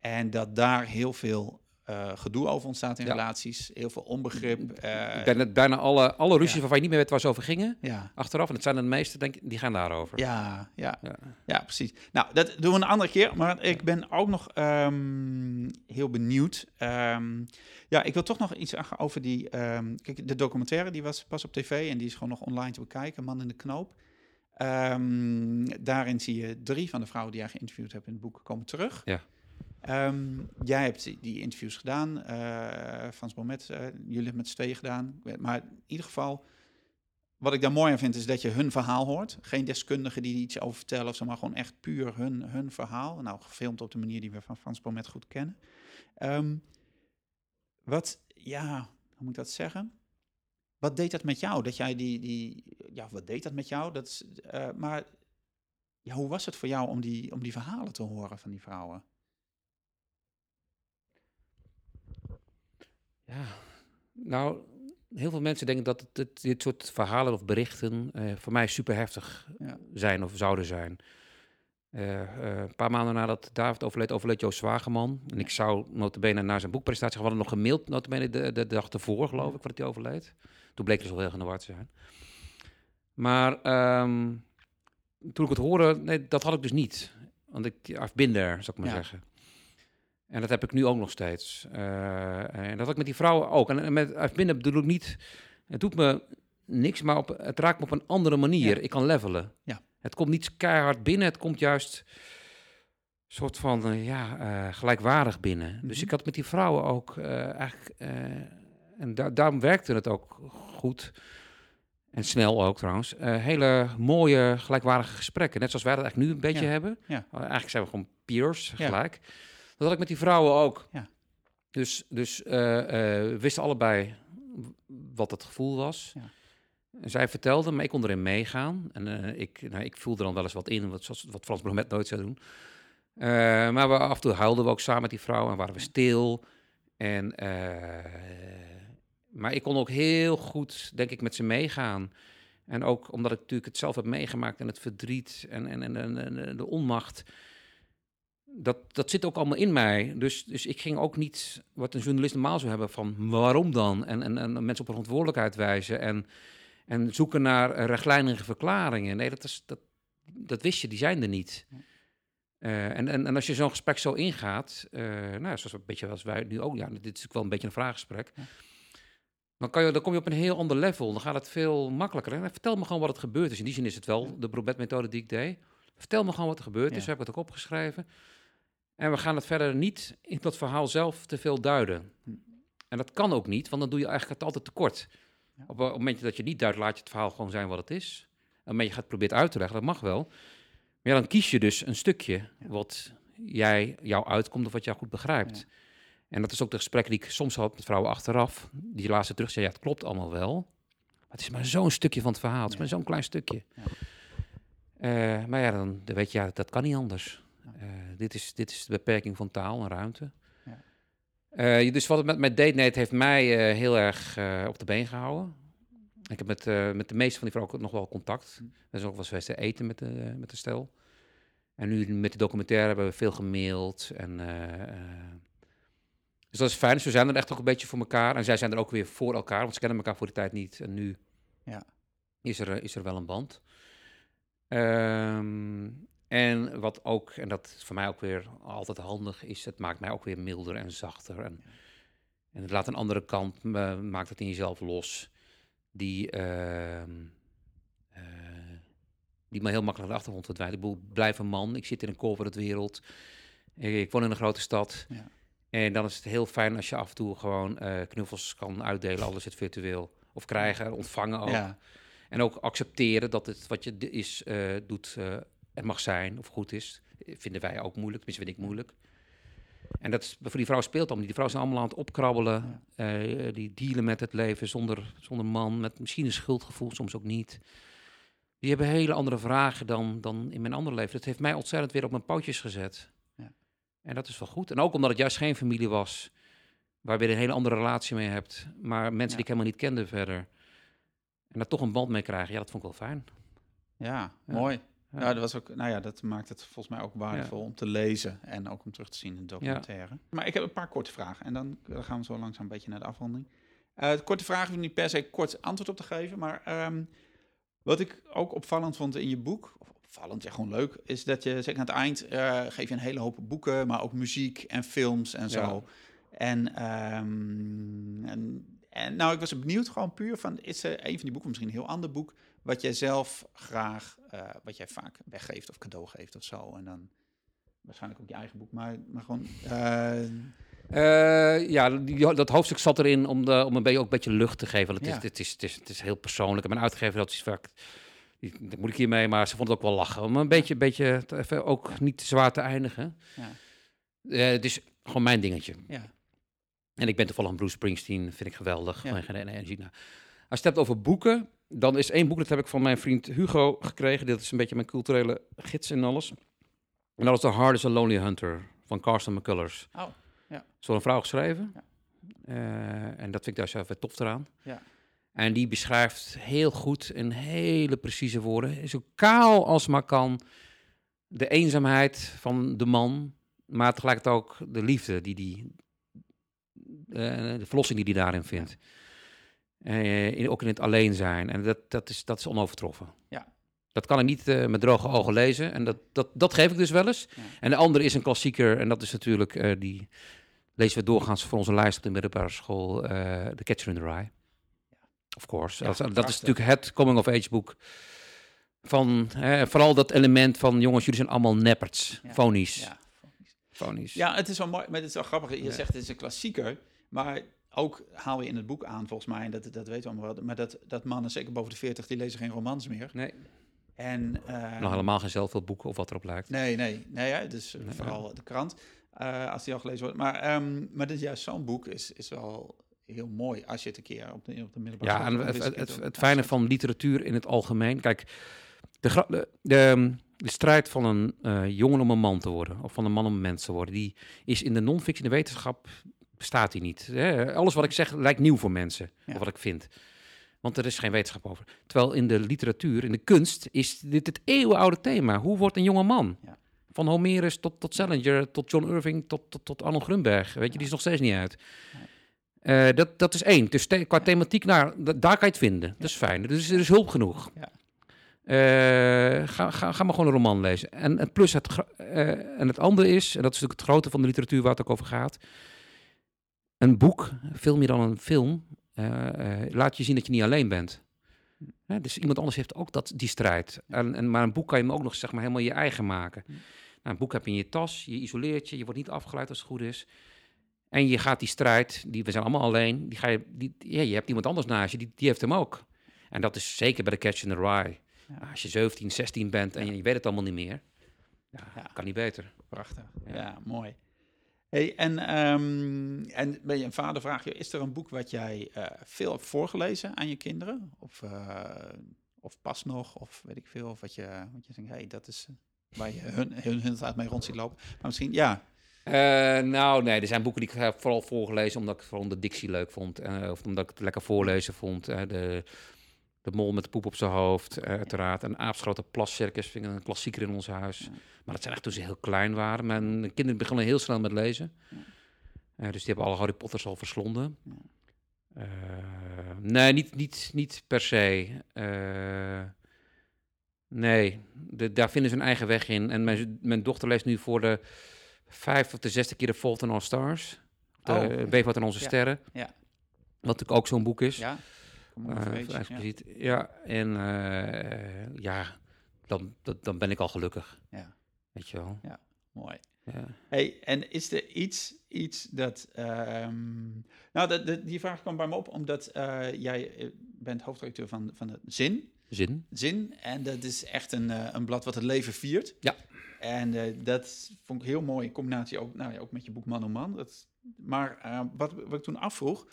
En dat daar heel veel eh, gedoe over ontstaat in Ja. relaties. Heel veel onbegrip. eh, Ik ben het bijna alle, alle ruzies waarvan je niet meer weet waar ze over gingen, ja, achteraf, en het zijn de meeste, denk ik, die gaan daarover. ja, ja, Ja. ja, precies. Nou, dat doen we een andere keer. Maar ik ben ook nog ehm, heel benieuwd. Ehm, ja, ik wil toch nog iets zeggen over die... ehm, kijk, de documentaire die was pas op tv en die is gewoon nog online te bekijken. Man in de knoop. Ehm, daarin zie je drie van de vrouwen die jij geïnterviewd hebt in het boek komen terug. Ja. Ehm, jij hebt die- interviews gedaan. eh Frans Bomet, eh, jullie hebben met z'n tweeën gedaan. Maar in ieder geval... Wat ik daar mooi aan vind, is dat je hun verhaal hoort. Geen deskundigen die iets over vertellen of zo, maar gewoon echt puur hun, hun verhaal. Nou, gefilmd op de manier die we van Frans Bomet goed kennen. Ehm, Wat, ja, hoe moet ik dat zeggen? Wat deed dat met jou? Dat jij die, die ja, wat deed dat met jou? Dat is, eh, maar ja, hoe was het voor jou om die, om die verhalen te horen van die vrouwen? Ja, nou, heel veel mensen denken dat het- dit soort verhalen of berichten eh, voor mij super heftig Ja. zijn of zouden zijn. Eh, een paar maanden nadat David overleed, overleed Joost Zwageman. En ik zou notabene naar zijn boekpresentatie, hadden nog gemaild notabene de, de, dag ervoor, geloof ik, voordat hij overleed. Toen bleek hij dus wel heel in de war te zijn. Maar ehm, toen ik het hoorde, nee, dat had ik dus niet. Want ik, I've been there, zou ik maar Ja. zeggen. En dat heb ik nu ook nog steeds. Eh, en dat had ik met die vrouwen ook. En, met I've been there bedoel ik niet... Het doet me niks, maar op, het raakt me op een andere manier. Ja. Ik kan levelen. Ja. Het komt niet keihard binnen, het komt juist soort van ja, eh, gelijkwaardig binnen. Dus Mhm. ik had met die vrouwen ook eh, eigenlijk... eh, en da daarom werkte het ook goed. En snel ook trouwens. eh, hele mooie, gelijkwaardige gesprekken. Net zoals wij dat eigenlijk nu een beetje Ja. hebben. Ja. Uh, eigenlijk zijn we gewoon peers Ja. gelijk. Dat had ik met die vrouwen ook. Ja. Dus, dus eh, eh, we wisten allebei wat het gevoel was. Ja. En zij vertelde, maar ik kon erin meegaan. En eh, ik, nou, ik voelde dan wel eens wat in, wat, wat Frans Bromet nooit zou doen. Eh, maar we, af en toe huilden we ook samen met die vrouw en waren we stil. En, eh, maar ik kon ook heel goed, denk ik, met ze meegaan. En ook omdat ik natuurlijk het zelf heb meegemaakt en het verdriet en, en, en, en, en de onmacht. Dat, dat zit ook allemaal in mij. Dus, dus ik ging ook niet, wat een journalist normaal zou hebben, van waarom dan? En, en, en mensen op verantwoordelijkheid wijzen en, en zoeken naar rechtlijnige verklaringen. Nee, dat, is, dat, dat wist je, die zijn er niet. Eh, en, en, en als je zo'n gesprek zo ingaat, eh, nou, zoals een beetje als wij nu ook, ja, dit is ook wel een beetje een vraaggesprek. Ja. Dan, kan je, dan kom je op een heel ander level. Dan gaat het veel makkelijker. En vertel me gewoon wat het gebeurd is. In die zin is het wel de Brobet-methode die ik deed. Vertel me gewoon wat er gebeurd is. Ja. Zo heb ik het ook opgeschreven. En we gaan het verder niet in dat verhaal zelf te veel duiden. En dat kan ook niet, want dan doe je eigenlijk het altijd tekort. Ja. Op het moment dat je niet duidt, laat je het verhaal gewoon zijn wat het is. En je gaat proberen uit te leggen, dat mag wel. Maar ja, dan kies je dus een stukje wat jij, jou uitkomt of wat jou goed begrijpt. Ja. En dat is ook de gesprekken die ik soms had met vrouwen achteraf. Die laatste terug zei, ja, het klopt allemaal wel. Maar het is maar zo'n stukje van het verhaal. Het is Ja. maar zo'n klein stukje. Ja. Eh, maar ja, dan, dan weet je, ja, dat kan niet anders. Eh, dit, is, dit is de beperking van taal en ruimte. Ja. Eh, dus wat het met, met Date Night heeft mij heel erg op de been gehouden. Ik heb met, met de meeste van die vrouwen ook nog wel contact. Hm. We zijn ook wel eens geweest te eten met de, met de stel. En nu met de documentaire hebben we veel gemaild. En, dus dat is fijn. Dus we zijn er echt ook een beetje voor elkaar. En zij zijn er ook weer voor elkaar, want ze kennen elkaar voor die tijd niet. En nu Ja. is, er, eh, is er wel een band. Ehm, en wat ook, en dat is voor mij ook weer altijd handig, is het maakt mij ook weer milder en zachter. En, en het laat een andere kant, maakt het in jezelf los, die, ehm, eh, die me heel makkelijk naar de achtergrond verdwijnt. Ik bedoel, blijf een man, ik zit in een corporate wereld, ik, ik woon in een grote stad. Ja. En dan is het heel fijn als je af en toe gewoon eh, knuffels kan uitdelen, alles het virtueel. Of krijgen, ontvangen ook. Ja, En ook accepteren dat het wat je is, eh, doet, eh, er mag zijn of goed is. Vinden wij ook moeilijk, tenminste vind ik moeilijk. En dat is, voor die vrouw speelt allemaal niet. Die vrouwen zijn allemaal aan het opkrabbelen. die dealen met het leven zonder, zonder man. Met misschien een schuldgevoel, soms ook niet. Die hebben hele andere vragen dan, dan in mijn andere leven. Dat heeft mij ontzettend weer op mijn pootjes gezet. En dat is wel goed. En ook omdat het juist geen familie was. Waar je weer een hele andere relatie mee hebt. Maar mensen Ja. die ik helemaal niet kende verder. En daar toch een band mee krijgen. Ja, dat vond ik wel fijn. ja, Ja. mooi. Ja. Ja. dat was ook, nou ja, dat maakt het volgens mij ook waardevol om te lezen en ook om terug te zien in de documentaire. Maar ik heb een paar korte vragen en dan gaan we zo langzaam een beetje naar de afronding. Eh, de korte vragen hoef niet per se kort antwoord op te geven, maar ehm, wat ik ook opvallend vond in je boek, of opvallend, ja gewoon leuk, is dat je zeker aan het eind eh, geef je een hele hoop boeken, maar ook muziek en films en zo. Ja. En, ehm, en, en nou, ik was benieuwd gewoon puur van, is er een van die boeken, misschien een heel ander boek, wat jij zelf graag, eh, wat jij vaak weggeeft of cadeau geeft of zo. En dan waarschijnlijk ook je eigen boek, maar, maar gewoon... eh, ja, die, dat hoofdstuk zat erin om, de, om een beetje, ook een beetje lucht te geven. Want het, Ja. is, het, is, het, is, het is heel persoonlijk. En mijn uitgever had iets vaak... Dat moet ik hiermee, maar ze vond het ook wel lachen. Om een beetje, beetje te- even ook niet te zwaar te eindigen. ja, het is gewoon mijn dingetje. ja, En ik ben toevallig een Bruce Springsteen, vind ik geweldig. Ja. de energie. Nou, als je het hebt over boeken, dan is één boek, dat heb ik van mijn vriend Hugo gekregen. Dit is een beetje mijn culturele gids en alles. En dat is The Hard is a Lonely Hunter van Carson McCullers. Oh, ja. Een vrouw geschreven. Ja. Eh, en dat vind ik daar zelf weer tof eraan. Ja. En die beschrijft heel goed in hele precieze woorden, zo kaal als maar kan, de eenzaamheid van de man, maar tegelijkertijd ook de liefde die die, eh, de verlossing die hij daarin vindt. Eh, in, ook in het alleen zijn. En dat, dat, is, dat is onovertroffen. Ja. Dat kan ik niet eh, met droge ogen lezen. En dat, dat, dat geef ik dus wel eens. Ja. En de andere is een klassieker. En dat is natuurlijk, eh, die lezen we doorgaans voor onze lijst op de middelbare school. The Catcher in the Rye. Of course. Ja, dat, is- dat is prachtig. natuurlijk het coming-of-age boek. Van, hè, vooral dat element van, jongens, jullie zijn allemaal nepperts. Ja. Fonies. Ja. Fonies. ja, het is wel mooi, maar het is wel grappig. Je Ja. zegt het is een klassieker, maar ook haal je in het boek aan, volgens mij, en dat, dat weten we allemaal wel, maar dat, dat mannen, zeker boven de 40, die lezen geen romans meer. Nee, En, eh, nog helemaal geen zelfhulpboeken of wat erop lijkt. Nee, nee, nee, ja, dus Nee, vooral de krant, eh, als die al gelezen wordt. Maar, ehm, maar dit juist zo'n boek is, is wel heel mooi als je het een keer op de, op de middelbare Ja, school en doet, het, het, het, ja, fijne van literatuur in het algemeen. Kijk, de, de, de, de strijd van een eh, jongen om een man te worden, of van een man om een mens te worden, die is in de non-fiction, de wetenschap, bestaat die niet. Hè? Alles wat ik zeg lijkt nieuw voor mensen, Ja. of wat ik vind. Want er is geen wetenschap over. Terwijl in de literatuur, in de kunst, is dit het eeuwenoude thema. Hoe wordt een jonge man? Ja. Van Homerus tot, tot Salinger, tot John Irving, tot, tot, tot Arnold Grunberg. Weet je, die is nog steeds niet uit. Eh, dat, dat is één. Dus te- qua thematiek, nou, da- daar kan je het vinden. Dat is fijn. Dus er is hulp genoeg. Ja. Eh, ga, ga, ga maar gewoon een roman lezen. En, en plus het, eh, en het andere is, en dat is natuurlijk het grote van de literatuur waar het ook over gaat. Een boek, veel meer dan een film, laat je zien dat je niet alleen bent. Dus iemand anders heeft ook dat, die strijd. En, en, maar een boek kan je hem ook nog zeg maar, helemaal je eigen maken. Nou, een boek heb je in je tas, je isoleert je, je wordt niet afgeleid als het goed is. En je gaat die strijd, die, we zijn allemaal alleen, die ga je, die, ja, je hebt iemand anders naast je, die, die heeft hem ook. En dat is zeker bij de Catch in the Rye. Ja. Als je 17, 16 bent en je, je weet het allemaal niet meer, ja, kan niet beter. Prachtig. Ja, mooi. Hey, en, ehm, en ben je een vader, vraag je, is er een boek wat jij eh, veel hebt voorgelezen aan je kinderen? Of, eh, of pas nog, of weet ik veel, of wat je, wat je denkt, hey, dat is eh, waar je hun, hun, hun mee rond ziet lopen. Maar misschien, ja, Eh, nou, nee, er zijn boeken die ik heb vooral voorgelezen omdat ik vooral de dictie leuk vond. eh, of omdat ik het lekker voorlezen vond. eh, de, de mol met de poep op zijn hoofd, eh, uiteraard. En Aapsgrote Plascircus vind ik een klassieker in ons huis. Ja. Maar dat zijn echt toen ze heel klein waren. Mijn kinderen begonnen heel snel met lezen. Ja. Eh, dus die hebben alle Harry Potters al verslonden. Ja. Eh, nee, niet, niet, niet per se. Eh, nee, de, daar vinden ze een eigen weg in. En mijn, mijn dochter leest nu voor de vijf of de zesde keer de Fault in Our Stars. De Oh, en Onze Ja, Sterren. ja. Wat natuurlijk ook zo'n boek is. ja. Eh, vrij ja. ja. en eh, ja, dan, dan, dan ben ik al gelukkig. Ja. Weet je wel. Mooi. Ja. Hey, en is er iets, iets dat... ehm, nou, dat, dat- die vraag kwam bij me op, omdat eh, jij eh, bent hoofdredacteur van, van het Zin. Zin. Zin. En dat is echt een, eh, een blad wat het leven viert. Ja. En eh, dat vond ik heel mooi in combinatie ook, nou ja, ook met je boek Man om Man. Dat, maar eh, wat, wat ik toen afvroeg,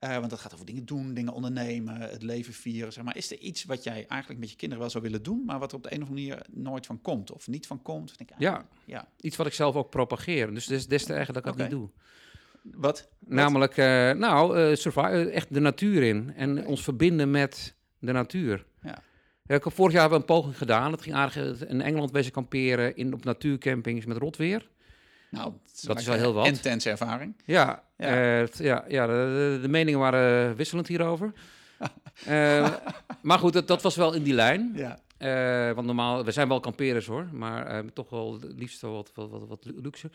want dat gaat over dingen doen, dingen ondernemen, het leven vieren. Zeg maar. Is er iets wat jij eigenlijk met je kinderen wel zou willen doen, maar wat er op de een of andere manier nooit van komt? Of niet van komt? Of denk, ik, ah, Ja. ja. Iets wat ik zelf ook propageer. Dus des, des te erger dat ik dat niet doe. Wat? Namelijk, nou, survi- eh, echt de natuur in. En ons verbinden met de natuur. Ja. Ja, ik heb vorig jaar hebben we een poging gedaan. Het ging aardig in Engeland wezen kamperen in, op natuurcampings met rotweer. Nou, Dat is wel heel wat. Intense ervaring. Ja, Ja. ja. ja, ja de, meningen waren wisselend hierover. Eh, maar goed, dat, dat was wel in die lijn. Ja. Eh, want normaal, we zijn wel kamperers hoor, maar eh, toch wel het liefst wel wat, wat, wat, wat luxe.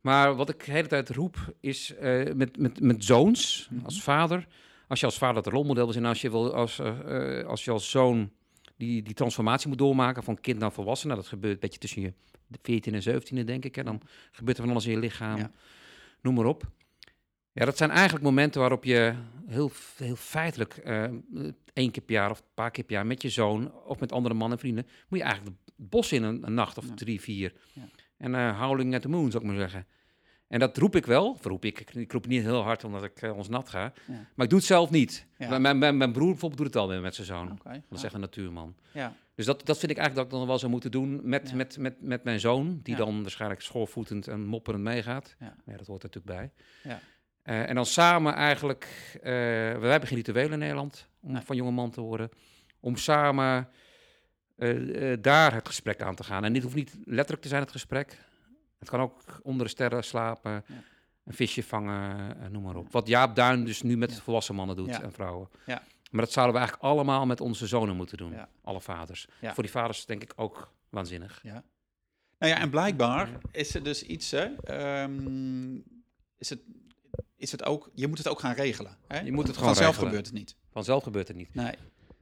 Maar wat ik de hele tijd roep is eh, met, met, met zoons, Mhm. als vader. Als je als vader het rolmodel wil zijn, als je, wil, als, eh, eh, als je als zoon die, die transformatie moet doormaken van kind naar volwassen. Nou, dat gebeurt een beetje tussen je 14 en 17 denk ik. Hè. Dan gebeurt er van alles in je lichaam, Ja. noem maar op. Ja, dat zijn eigenlijk momenten waarop je heel, heel feitelijk eh, één keer per jaar of een paar keer per jaar met je zoon of met andere mannen en vrienden, moet je eigenlijk het bos in een, een nacht of Ja. drie, vier. Ja. En eh howling at the moon, zou ik maar zeggen. En dat roep ik wel. Roep ik. Ik- roep niet heel hard omdat ik eh, ons nat ga. Ja. Maar ik doe het zelf niet. Ja. Mijn, mijn, mijn, broer bijvoorbeeld doet het al weer met zijn zoon. Dat is echt een natuurman. Ja. Dus dat, dat vind ik eigenlijk dat ik dan wel zou moeten doen met, met, met, met mijn zoon. Die dan waarschijnlijk schoorvoetend en mopperend meegaat. Ja. Dat hoort er natuurlijk bij. Ja. Eh, en dan samen eigenlijk... eh, wij hebben geen rituelen in Nederland om Nee. van jonge man te worden. Om samen daar het gesprek aan te gaan. En dit hoeft niet letterlijk te zijn het gesprek. Het kan ook onder de sterren slapen, Ja. een visje vangen, eh, noem maar op. Wat Jaap Duin dus nu met Ja. volwassen mannen doet Ja. en vrouwen. Ja. Maar dat zouden we eigenlijk allemaal met onze zonen moeten doen. Ja. Alle vaders. Ja. Voor die vaders denk ik ook waanzinnig. Nou ja, en blijkbaar is er dus iets, hè, ehm, is, het, is het ook, je moet het ook gaan regelen. Hè? Je moet het gewoon Vanzelf regelen. gebeurt het niet. Vanzelf gebeurt het niet. Nee.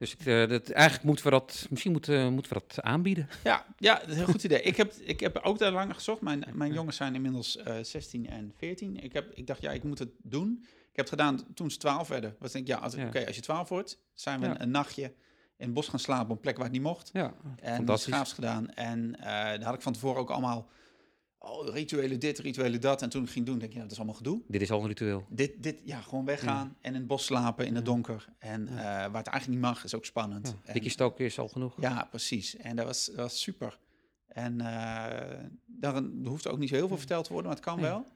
Dus ik, eh, dat, eigenlijk moeten we dat, misschien moeten, moeten we dat aanbieden. Ja, ja, dat is een heel goed idee. Ik heb, ik heb ook daar lang gezocht. Mijn, mijn jongens zijn inmiddels eh 16 en 14. Ik, heb, ik dacht, ja, ik moet het doen. Ik heb het gedaan toen ze 12 werden. Was denk ik, ja, als, Ja. oké, als je 12 wordt, zijn we Ja. een, een nachtje in het bos gaan slapen op een plek waar het niet mocht. Ja, En fantastisch. schaafs gedaan. En eh daar had ik van tevoren ook allemaal oh, rituelen dit, rituelen dat. En toen ik ging doen, denk ik, ja, dat is allemaal gedoe. Dit is al een ritueel. Dit, dit, ja, gewoon weggaan en in het bos slapen in het donker. En eh, waar het eigenlijk niet mag, is ook spannend. Ja. Stoken is al genoeg. ja, precies. En dat was, dat was super. En eh daar hoeft ook niet zo heel veel verteld te worden, maar het kan wel.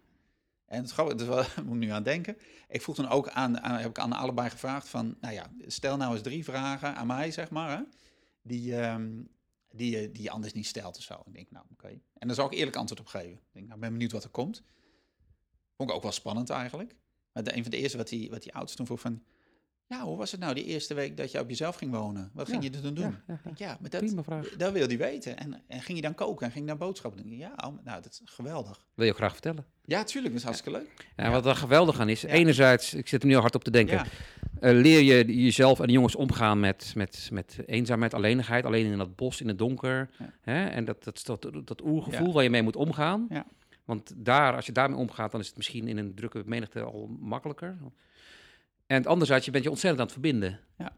En het grappige, moet ik nu aan denken. Ik vroeg dan ook aan, aan, heb ik aan allebei gevraagd van, nou ja, stel nou eens drie vragen aan mij, zeg maar, hè, die, ehm, die, je- die anders niet stelt of zo. Ik denk, nou, oké. En daar zou ik eerlijk antwoord op geven. Ik denk, nou, ben benieuwd wat er komt. Vond ik ook wel spannend eigenlijk. Maar een van de eerste wat die, wat die oudste toen vroeg van, ja, hoe was het nou die eerste week dat je op jezelf ging wonen? Wat ging Ja, je er toen doen? Ja, ja, maar dat, Prima vraag. dat wil hij weten. En, en ging je dan koken en ging je dan boodschappen doen? Ja, oh, nou, dat is geweldig. Wil je ook graag vertellen? Ja, tuurlijk, dat is hartstikke leuk. Ja, Ja. Wat er geweldig aan is, Ja. enerzijds, ik zit er nu al hard op te denken, Ja, eh, leer je jezelf en de jongens omgaan met, met, met eenzaamheid, alleenigheid, alleen in dat bos, in het donker. Ja. Hè? En dat, dat, dat, dat oergevoel Ja. waar je mee moet omgaan. Ja. Want daar, als je daarmee omgaat, dan is het misschien in een drukke menigte al makkelijker. En anderzijds, je bent je ontzettend aan het verbinden. Ja.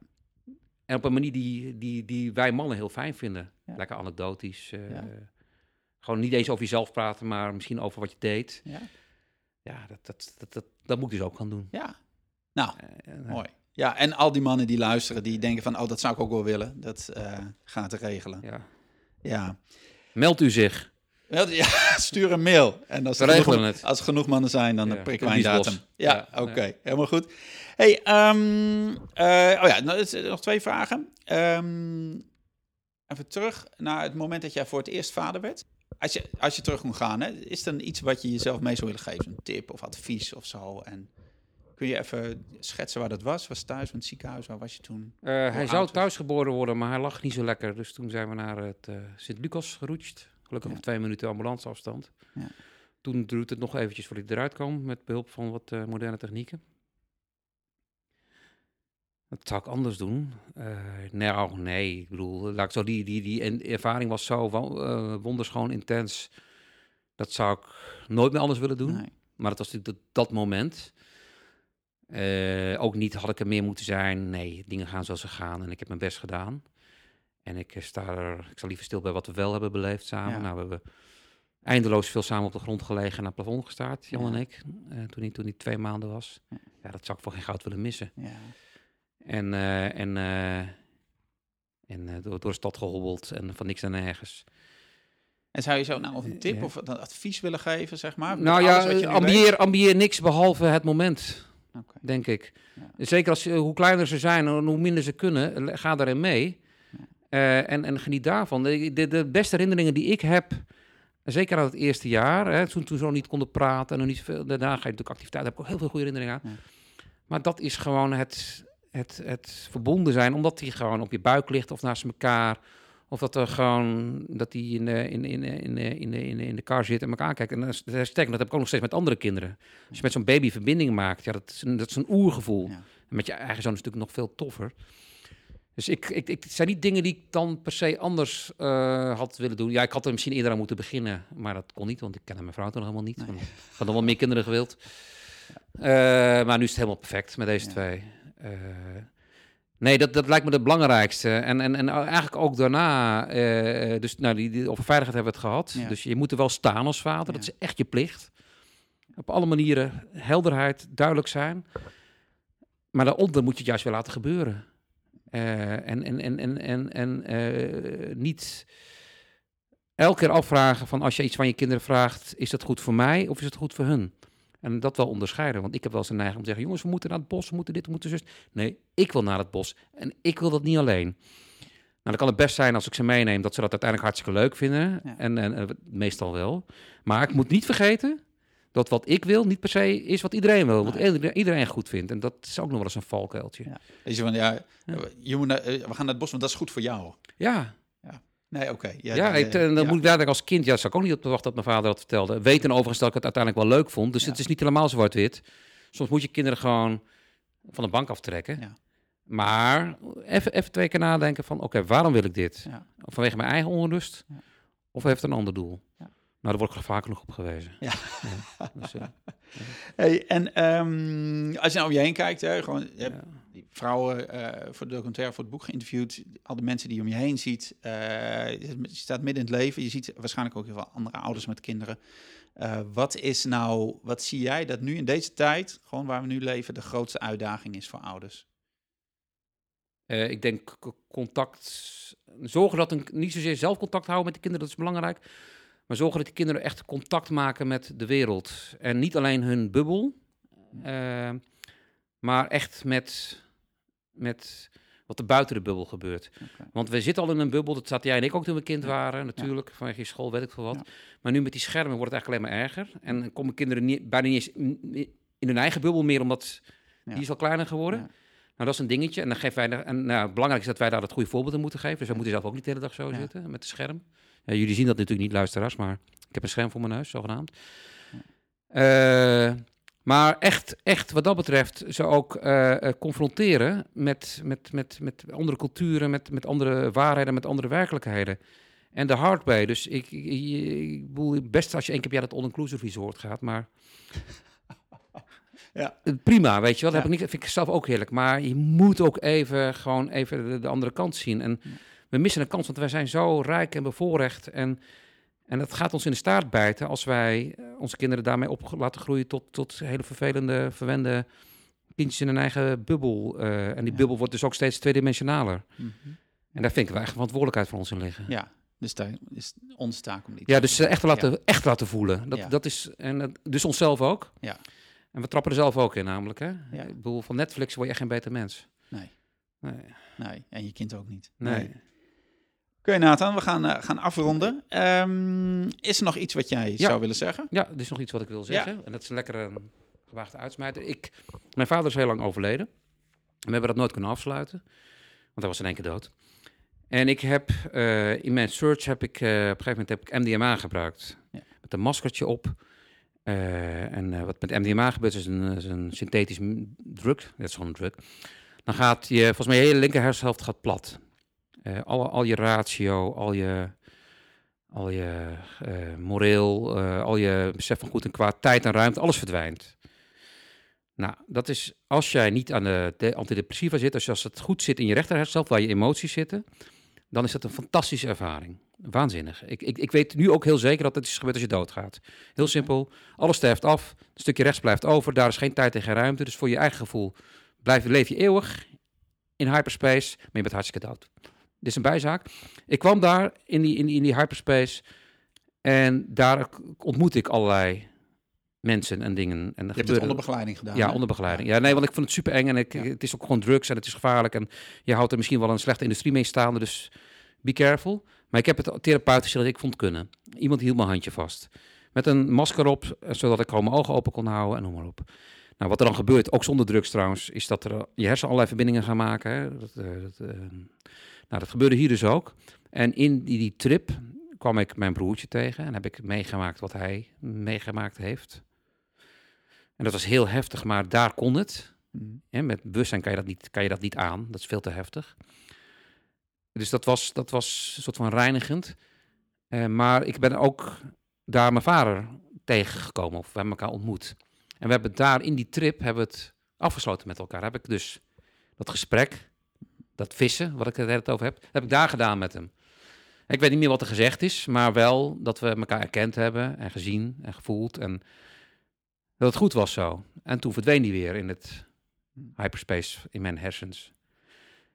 En op een manier die, die, die wij mannen heel fijn vinden. Ja. Lekker anekdotisch. eh, Ja. Gewoon niet eens over jezelf praten, maar misschien over wat je deed. ja, Ja, dat, dat, dat, dat, dat moet ik dus ook gaan doen. ja. Nou, Eh, eh, mooi. Ja, en al die mannen die luisteren, die denken van, oh, dat zou ik ook wel willen. Dat eh, gaat te regelen. Ja. Ja. Meld u zich. Ja, stuur een mail. En als er, genoeg, het. als er genoeg mannen zijn, dan Ja, eh, prikken wij een datum. Ja, Ja, oké. Helemaal goed. hey, ehm, eh, oh ja, nou, er nog twee vragen. Ehm, even terug naar het moment dat jij voor het eerst vader werd. Als je, als je terug moet gaan, hè, is er dan iets wat je jezelf mee zou willen geven? Een tip of advies of zo? En kun je even schetsen waar dat was? Was het thuis in het ziekenhuis? Waar was je toen? Eh, hij zou thuis geboren worden, maar hij lag niet zo lekker. Dus toen zijn we naar het eh, Sint-Lucas geroetst. Gelukkig Ja. op twee minuten ambulanceafstand. Ja. Toen duurde het nog eventjes voordat hij eruit kwam, met behulp van wat eh, moderne technieken. Dat zou ik anders doen. Nou, nee, ik bedoel, laat ik zo, die, die, die ervaring was zo eh, wonderschoon intens. Dat zou ik nooit meer anders willen doen. Nee. Maar dat was natuurlijk dat, dat moment. Ook niet had ik er meer moeten zijn. Nee, dingen gaan zoals ze gaan en ik heb mijn best gedaan. En ik eh, sta er, ik sta liever stil bij wat we wel hebben beleefd samen. Ja. Nou, we hebben eindeloos veel samen op de grond gelegen en naar het plafond gestaard, Jan Ja. en ik. eh, toen, hij, toen hij twee maanden was. Ja. Ja, dat zou ik voor geen goud willen missen. Ja. En, eh, en, en door, door de stad gehobbeld en van niks naar nergens. En zou je zo nou of een tip of een advies willen geven, zeg maar? Nou ja, ambieer, ambieer niks behalve het moment. denk ik. Zeker als, hoe kleiner ze zijn en hoe minder ze kunnen, ga daarin mee. Eh, en, en geniet daarvan. De, de, de beste herinneringen die ik heb, zeker aan het eerste jaar, hè, toen, toen nog niet konden praten en nog niet veel, daarna ga je natuurlijk activiteit, heb ik ook heel veel goede herinneringen aan. Ja. Maar dat is gewoon het, het, het verbonden zijn, omdat die gewoon op je buik ligt of naast elkaar. Of dat er gewoon dat die in de, in, in, in, in, in, in de car zit en elkaar kijkt. En dat, is, dat, is sterk, dat heb ik ook nog steeds met andere kinderen. Als je met zo'n baby verbinding maakt, ja, dat is een, dat is een oergevoel. Ja. En met je eigen zoon is het natuurlijk nog veel toffer. Dus ik, ik, ik, het zijn niet dingen die ik dan per se anders eh, had willen doen. Ja, ik had er misschien eerder aan moeten beginnen, maar dat kon niet, want ik kende mijn vrouw toen nog helemaal niet. Nee. Ik had nog wel meer kinderen gewild. Eh, maar nu is het helemaal perfect met deze Ja. twee. Eh, nee, dat, dat lijkt me het belangrijkste. En, en, en eigenlijk ook daarna, dus nou, die, die, over veiligheid hebben we het gehad. Ja. Dus je moet er wel staan als vader, dat is echt je plicht. Op alle manieren helderheid, duidelijk zijn. Maar daaronder moet je het juist weer laten gebeuren. Eh, en en, en, en, en, en eh, niet elke keer afvragen van als je iets van je kinderen vraagt, is dat goed voor mij of is het goed voor hun? En dat wel onderscheiden. Want ik heb wel eens een neiging om te zeggen, jongens, we moeten naar het bos, we moeten dit, we moeten zus. Nee, ik wil naar het bos. En ik wil dat niet alleen. Nou, dan kan het best zijn als ik ze meeneem dat ze dat uiteindelijk hartstikke leuk vinden. Ja. En, en, meestal wel. Maar ik moet niet vergeten dat wat ik wil niet per se is wat iedereen wil. Wat iedereen, iedereen goed vindt. En dat is ook nog wel eens een valkuiltje. Ja. Weet je van, ja, je moet naar, eh, we gaan naar het bos, want dat is goed voor jou. Ja, Nee, oké. Ja, ja, eh, dan ja. moet ik daar als kind, ja, zou ik ook niet op de wacht dat mijn vader dat vertelde. Weten overigens dat ik het uiteindelijk wel leuk vond. Dus Ja. het is niet helemaal zwart-wit. Soms moet je kinderen gewoon van de bank aftrekken. Ja. Maar even, even twee keer nadenken van, oké, waarom wil ik dit? Ja. Vanwege mijn eigen onrust? Ja. Of heeft het een ander doel? Ja. Nou, daar word ik vaak genoeg op gewezen. Ja. Ja, dus, eh, Hey, en ehm, als je nou om je heen kijkt, hè, gewoon, je hebt die vrouwen eh, voor de documentaire, voor het boek geïnterviewd, al de mensen die je om je heen ziet. eh, je staat midden in het leven, je ziet waarschijnlijk ook heel veel andere ouders met kinderen. Wat is nou, wat zie jij dat nu in deze tijd, gewoon waar we nu leven, de grootste uitdaging is voor ouders? Ik denk contact, zorgen dat een, niet zozeer zelf contact houden met de kinderen, dat is belangrijk. Maar zorgen dat die kinderen echt contact maken met de wereld. En niet alleen hun bubbel, eh, maar echt met, met wat er buiten de bubbel gebeurt. Want we zitten al in een bubbel, dat zaten jij en ik ook toen we kind waren, natuurlijk, vanwege je school, weet ik veel wat. Ja. Maar nu met die schermen wordt het eigenlijk alleen maar erger. En dan komen kinderen niet, bijna niet eens in, hun eigen bubbel meer, omdat Ja. die is al kleiner geworden. Ja. Nou, dat is een dingetje. En dan geven wij, en nou, belangrijk is dat wij daar het goede voorbeeld in moeten geven. Dus wij moeten zelf ook niet de hele dag zo Ja. zitten met het scherm. Ja, jullie zien dat natuurlijk niet, luisteraars, maar ik heb een scherm voor mijn neus, zogenaamd. Eh, maar echt, echt wat dat betreft, ze ook eh, eh, confronteren met, met, met, met andere culturen, met, met andere waarheden, met andere werkelijkheden. En de hard way. Dus ik, ik, ik, ik bedoel, best als je één keer per jaar het all-inclusive resort gaat, maar Ja. prima, weet je wel. Dat Ja. heb ik niet, vind ik zelf ook heerlijk. Maar je moet ook even gewoon even de, de andere kant zien. En Ja. We missen een kans, want wij zijn zo rijk en bevoorrecht. En, en dat gaat ons in de staart bijten als wij eh, onze kinderen daarmee op laten groeien tot, tot hele vervelende, verwende kindjes in hun eigen bubbel. eh, en die Ja. bubbel wordt dus ook steeds tweedimensionaler. Mhm. En daar vind ik wij eigen verantwoordelijkheid voor ons in liggen. Ja, dus daar is onze taak om die Ja, dus eh, echt te laten, echt te laten voelen. Dat, Ja. dat is, en dat- dus onszelf ook. Ja. En we trappen er zelf ook in, namelijk. Hè? Ik bedoel, van Netflix word je echt geen beter mens. Nee. Nee. Nee, en je kind ook niet. nee. Oké, Nathan, we gaan, eh, gaan afronden. Ehm, is er nog iets wat jij Ja. zou willen zeggen? Ja, er is nog iets wat ik wil zeggen. En dat is een lekkere gewaagde uitsmijter. Ik, mijn vader is heel lang overleden. We hebben dat nooit kunnen afsluiten. Want hij was in één keer dood. En ik heb eh, in mijn search heb ik eh, op een gegeven moment heb ik MDMA gebruikt. Ja. Met een maskertje op. En wat met MDMA gebeurt is een, is een synthetisch drug. Dat is gewoon een drug. Dan gaat je, volgens mij, je hele linker hersenhelft gaat plat. Eh, al je ratio, al je, al je eh, moreel, eh, al je besef van goed en kwaad, tijd en ruimte, alles verdwijnt. Nou, dat is als jij niet aan de, de antidepressiva zit, dus als het goed zit in je rechter hersenhelft, waar je emoties zitten, dan is dat een fantastische ervaring. Waanzinnig. Ik, ik, ik weet nu ook heel zeker dat het is gebeurd als je doodgaat. Heel simpel, alles sterft af, een stukje rechts blijft over, daar is geen tijd en geen ruimte, dus voor je eigen gevoel blijf, leef je eeuwig in hyperspace, maar je bent hartstikke dood. Dit is een bijzaak. Ik kwam daar in die, in die, in die hyperspace en daar ontmoette ik allerlei mensen en dingen. En Je hebt het onder begeleiding gedaan. ja, hè? onder begeleiding. Ja, nee, want ik vond het super eng en ik, Ja. het is ook gewoon drugs en het is gevaarlijk en je houdt er misschien wel een slechte industrie mee staande, dus be careful. Maar ik heb het therapeutisch dat ik vond kunnen. Iemand hield mijn handje vast. Met een masker op, eh, zodat ik gewoon mijn ogen open kon houden en noem maar op. Nou, wat er dan gebeurt, ook zonder drugs trouwens, is dat er eh, je hersen allerlei verbindingen gaan maken. Hè. Dat, eh, dat, nou, dat gebeurde hier dus ook. En in die, die trip kwam ik mijn broertje tegen en heb ik meegemaakt wat hij meegemaakt heeft. En dat was heel heftig, maar daar kon het. Hè, met bewustzijn kan je, dat niet, kan je dat niet aan. Dat is veel te heftig. Dus dat was, dat was een soort van reinigend. Eh, maar ik ben ook daar mijn vader tegengekomen. Of we hebben elkaar ontmoet. En we hebben daar in die trip hebben we het afgesloten met elkaar. Heb ik dus dat gesprek, dat vissen, wat ik het over heb, heb ik daar gedaan met hem. Ik weet niet meer wat er gezegd is, maar wel dat we elkaar erkend hebben en gezien en gevoeld. En Dat het goed was zo. En toen verdween die weer in het hyperspace in mijn hersens.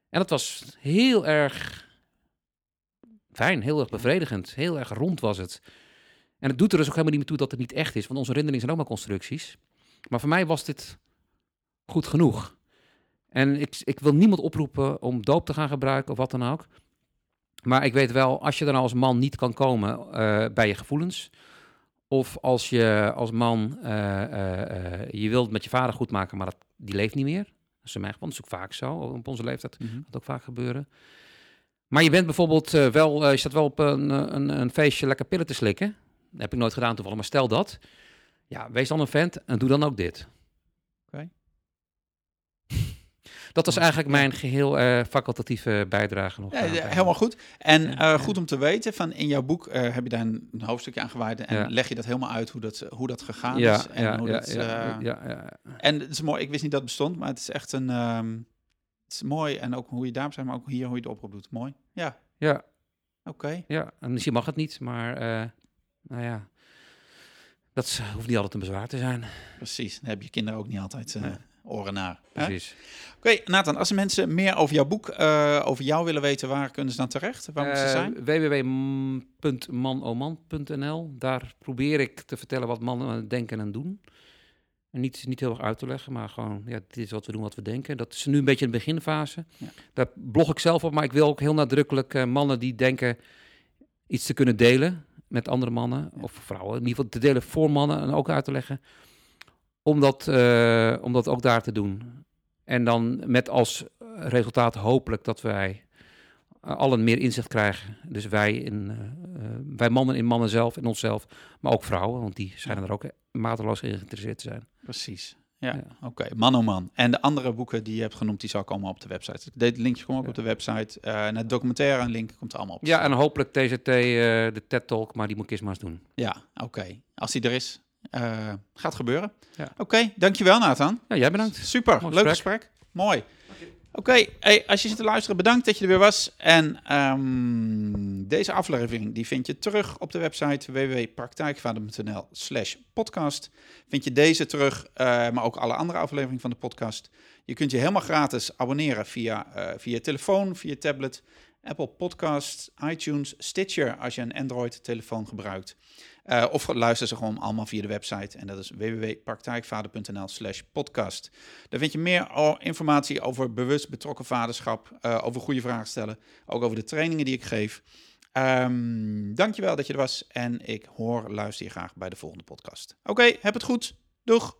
En dat was heel erg fijn, heel erg bevredigend, heel erg rond was het. En het doet er dus ook helemaal niet meer toe dat het niet echt is, want onze herinneringen zijn ook maar constructies. Maar voor mij was dit goed genoeg. En ik, ik wil niemand oproepen om doop te gaan gebruiken of wat dan ook. Maar ik weet wel, als je dan als man niet kan komen eh, bij je gevoelens, of als je als man, eh, je wilt met je vader goed maken, maar dat, die leeft niet meer. Dat is in mijn geval, dat is ook vaak zo, op onze leeftijd dat ook vaak gebeuren. Maar je bent bijvoorbeeld wel, je staat wel op een, een, een feestje lekker pillen te slikken. Dat heb ik nooit gedaan toevallig, maar stel dat. Ja, wees dan een vent en doe dan ook dit. Oké. Dat was eigenlijk mijn geheel eh, facultatieve bijdrage nog. Ja, helemaal goed. En eh, goed om te weten, van in jouw boek eh, heb je daar een, een hoofdstukje aan gewijd en leg je dat helemaal uit hoe dat, hoe dat gegaan is. En, hoe ja, dat, ja, ja, ja. en het is mooi, ik wist niet dat het bestond, maar het is echt een, ehm, het is mooi en ook hoe je daarop zijn, maar ook hier hoe je de oproep doet. Mooi. Ja, ja, oké. ja. En misschien mag het niet, maar nou ja, dat hoeft niet altijd een bezwaar te zijn. Precies. Dan heb je kinderen ook niet altijd Nee. Oren naar. Precies. Oké, Nathan, als mensen meer over jouw boek, eh, over jou willen weten, waar kunnen ze dan terecht? Waar moeten ze Eh, zijn? www.manoman.nl. Daar probeer ik te vertellen wat mannen denken en doen. En niet, niet heel erg uit te leggen, maar gewoon, ja, dit is wat we doen, wat we denken. Dat is nu een beetje in de beginfase. Ja. Daar blog ik zelf op, maar ik wil ook heel nadrukkelijk eh, mannen die denken iets te kunnen delen met andere mannen, of vrouwen, in ieder geval te delen voor mannen en ook uit te leggen. Om dat, eh, om dat ook daar te doen. En dan met als resultaat hopelijk dat wij eh, allen meer inzicht krijgen. Dus wij, in, eh, wij mannen in mannen zelf, in onszelf, maar ook vrouwen, want die schijnen er ook mateloos in geïnteresseerd te zijn. Precies. Ja, Ja. oké. Man oh man. En de andere boeken die je hebt genoemd, die zal komen op de website. Dit linkje komt ook Ja. op de website. Eh naar het documentaire een link komt er allemaal op. Ja, en hopelijk TZT, de TED-talk, maar die moet ik eerst maar eens doen. Ja, oké. Als die er is, eh, gaat gebeuren. Ja. Oké, dankjewel Nathan. Ja, jij bedankt. Super, Mooi leuk gesprek. gesprek. Mooi. Oké, hey, als je zit te luisteren, bedankt dat je er weer was. En ehm, deze aflevering die vind je terug op de website www.praktijkvader.nl slash podcast. Vind je deze terug, eh, maar ook alle andere afleveringen van de podcast. Je kunt je helemaal gratis abonneren via, eh, via telefoon, via tablet, Apple Podcasts, iTunes, Stitcher als je een Android-telefoon gebruikt. Eh, of luister ze gewoon allemaal via de website. En dat is www.praktijkvader.nl slash podcast. Daar vind je meer informatie over bewust betrokken vaderschap. eh, over goede vragen stellen. Ook over de trainingen die ik geef. Ehm dankjewel dat je er was. En ik hoor, luister je graag bij de volgende podcast. Oké, heb het goed. Doeg!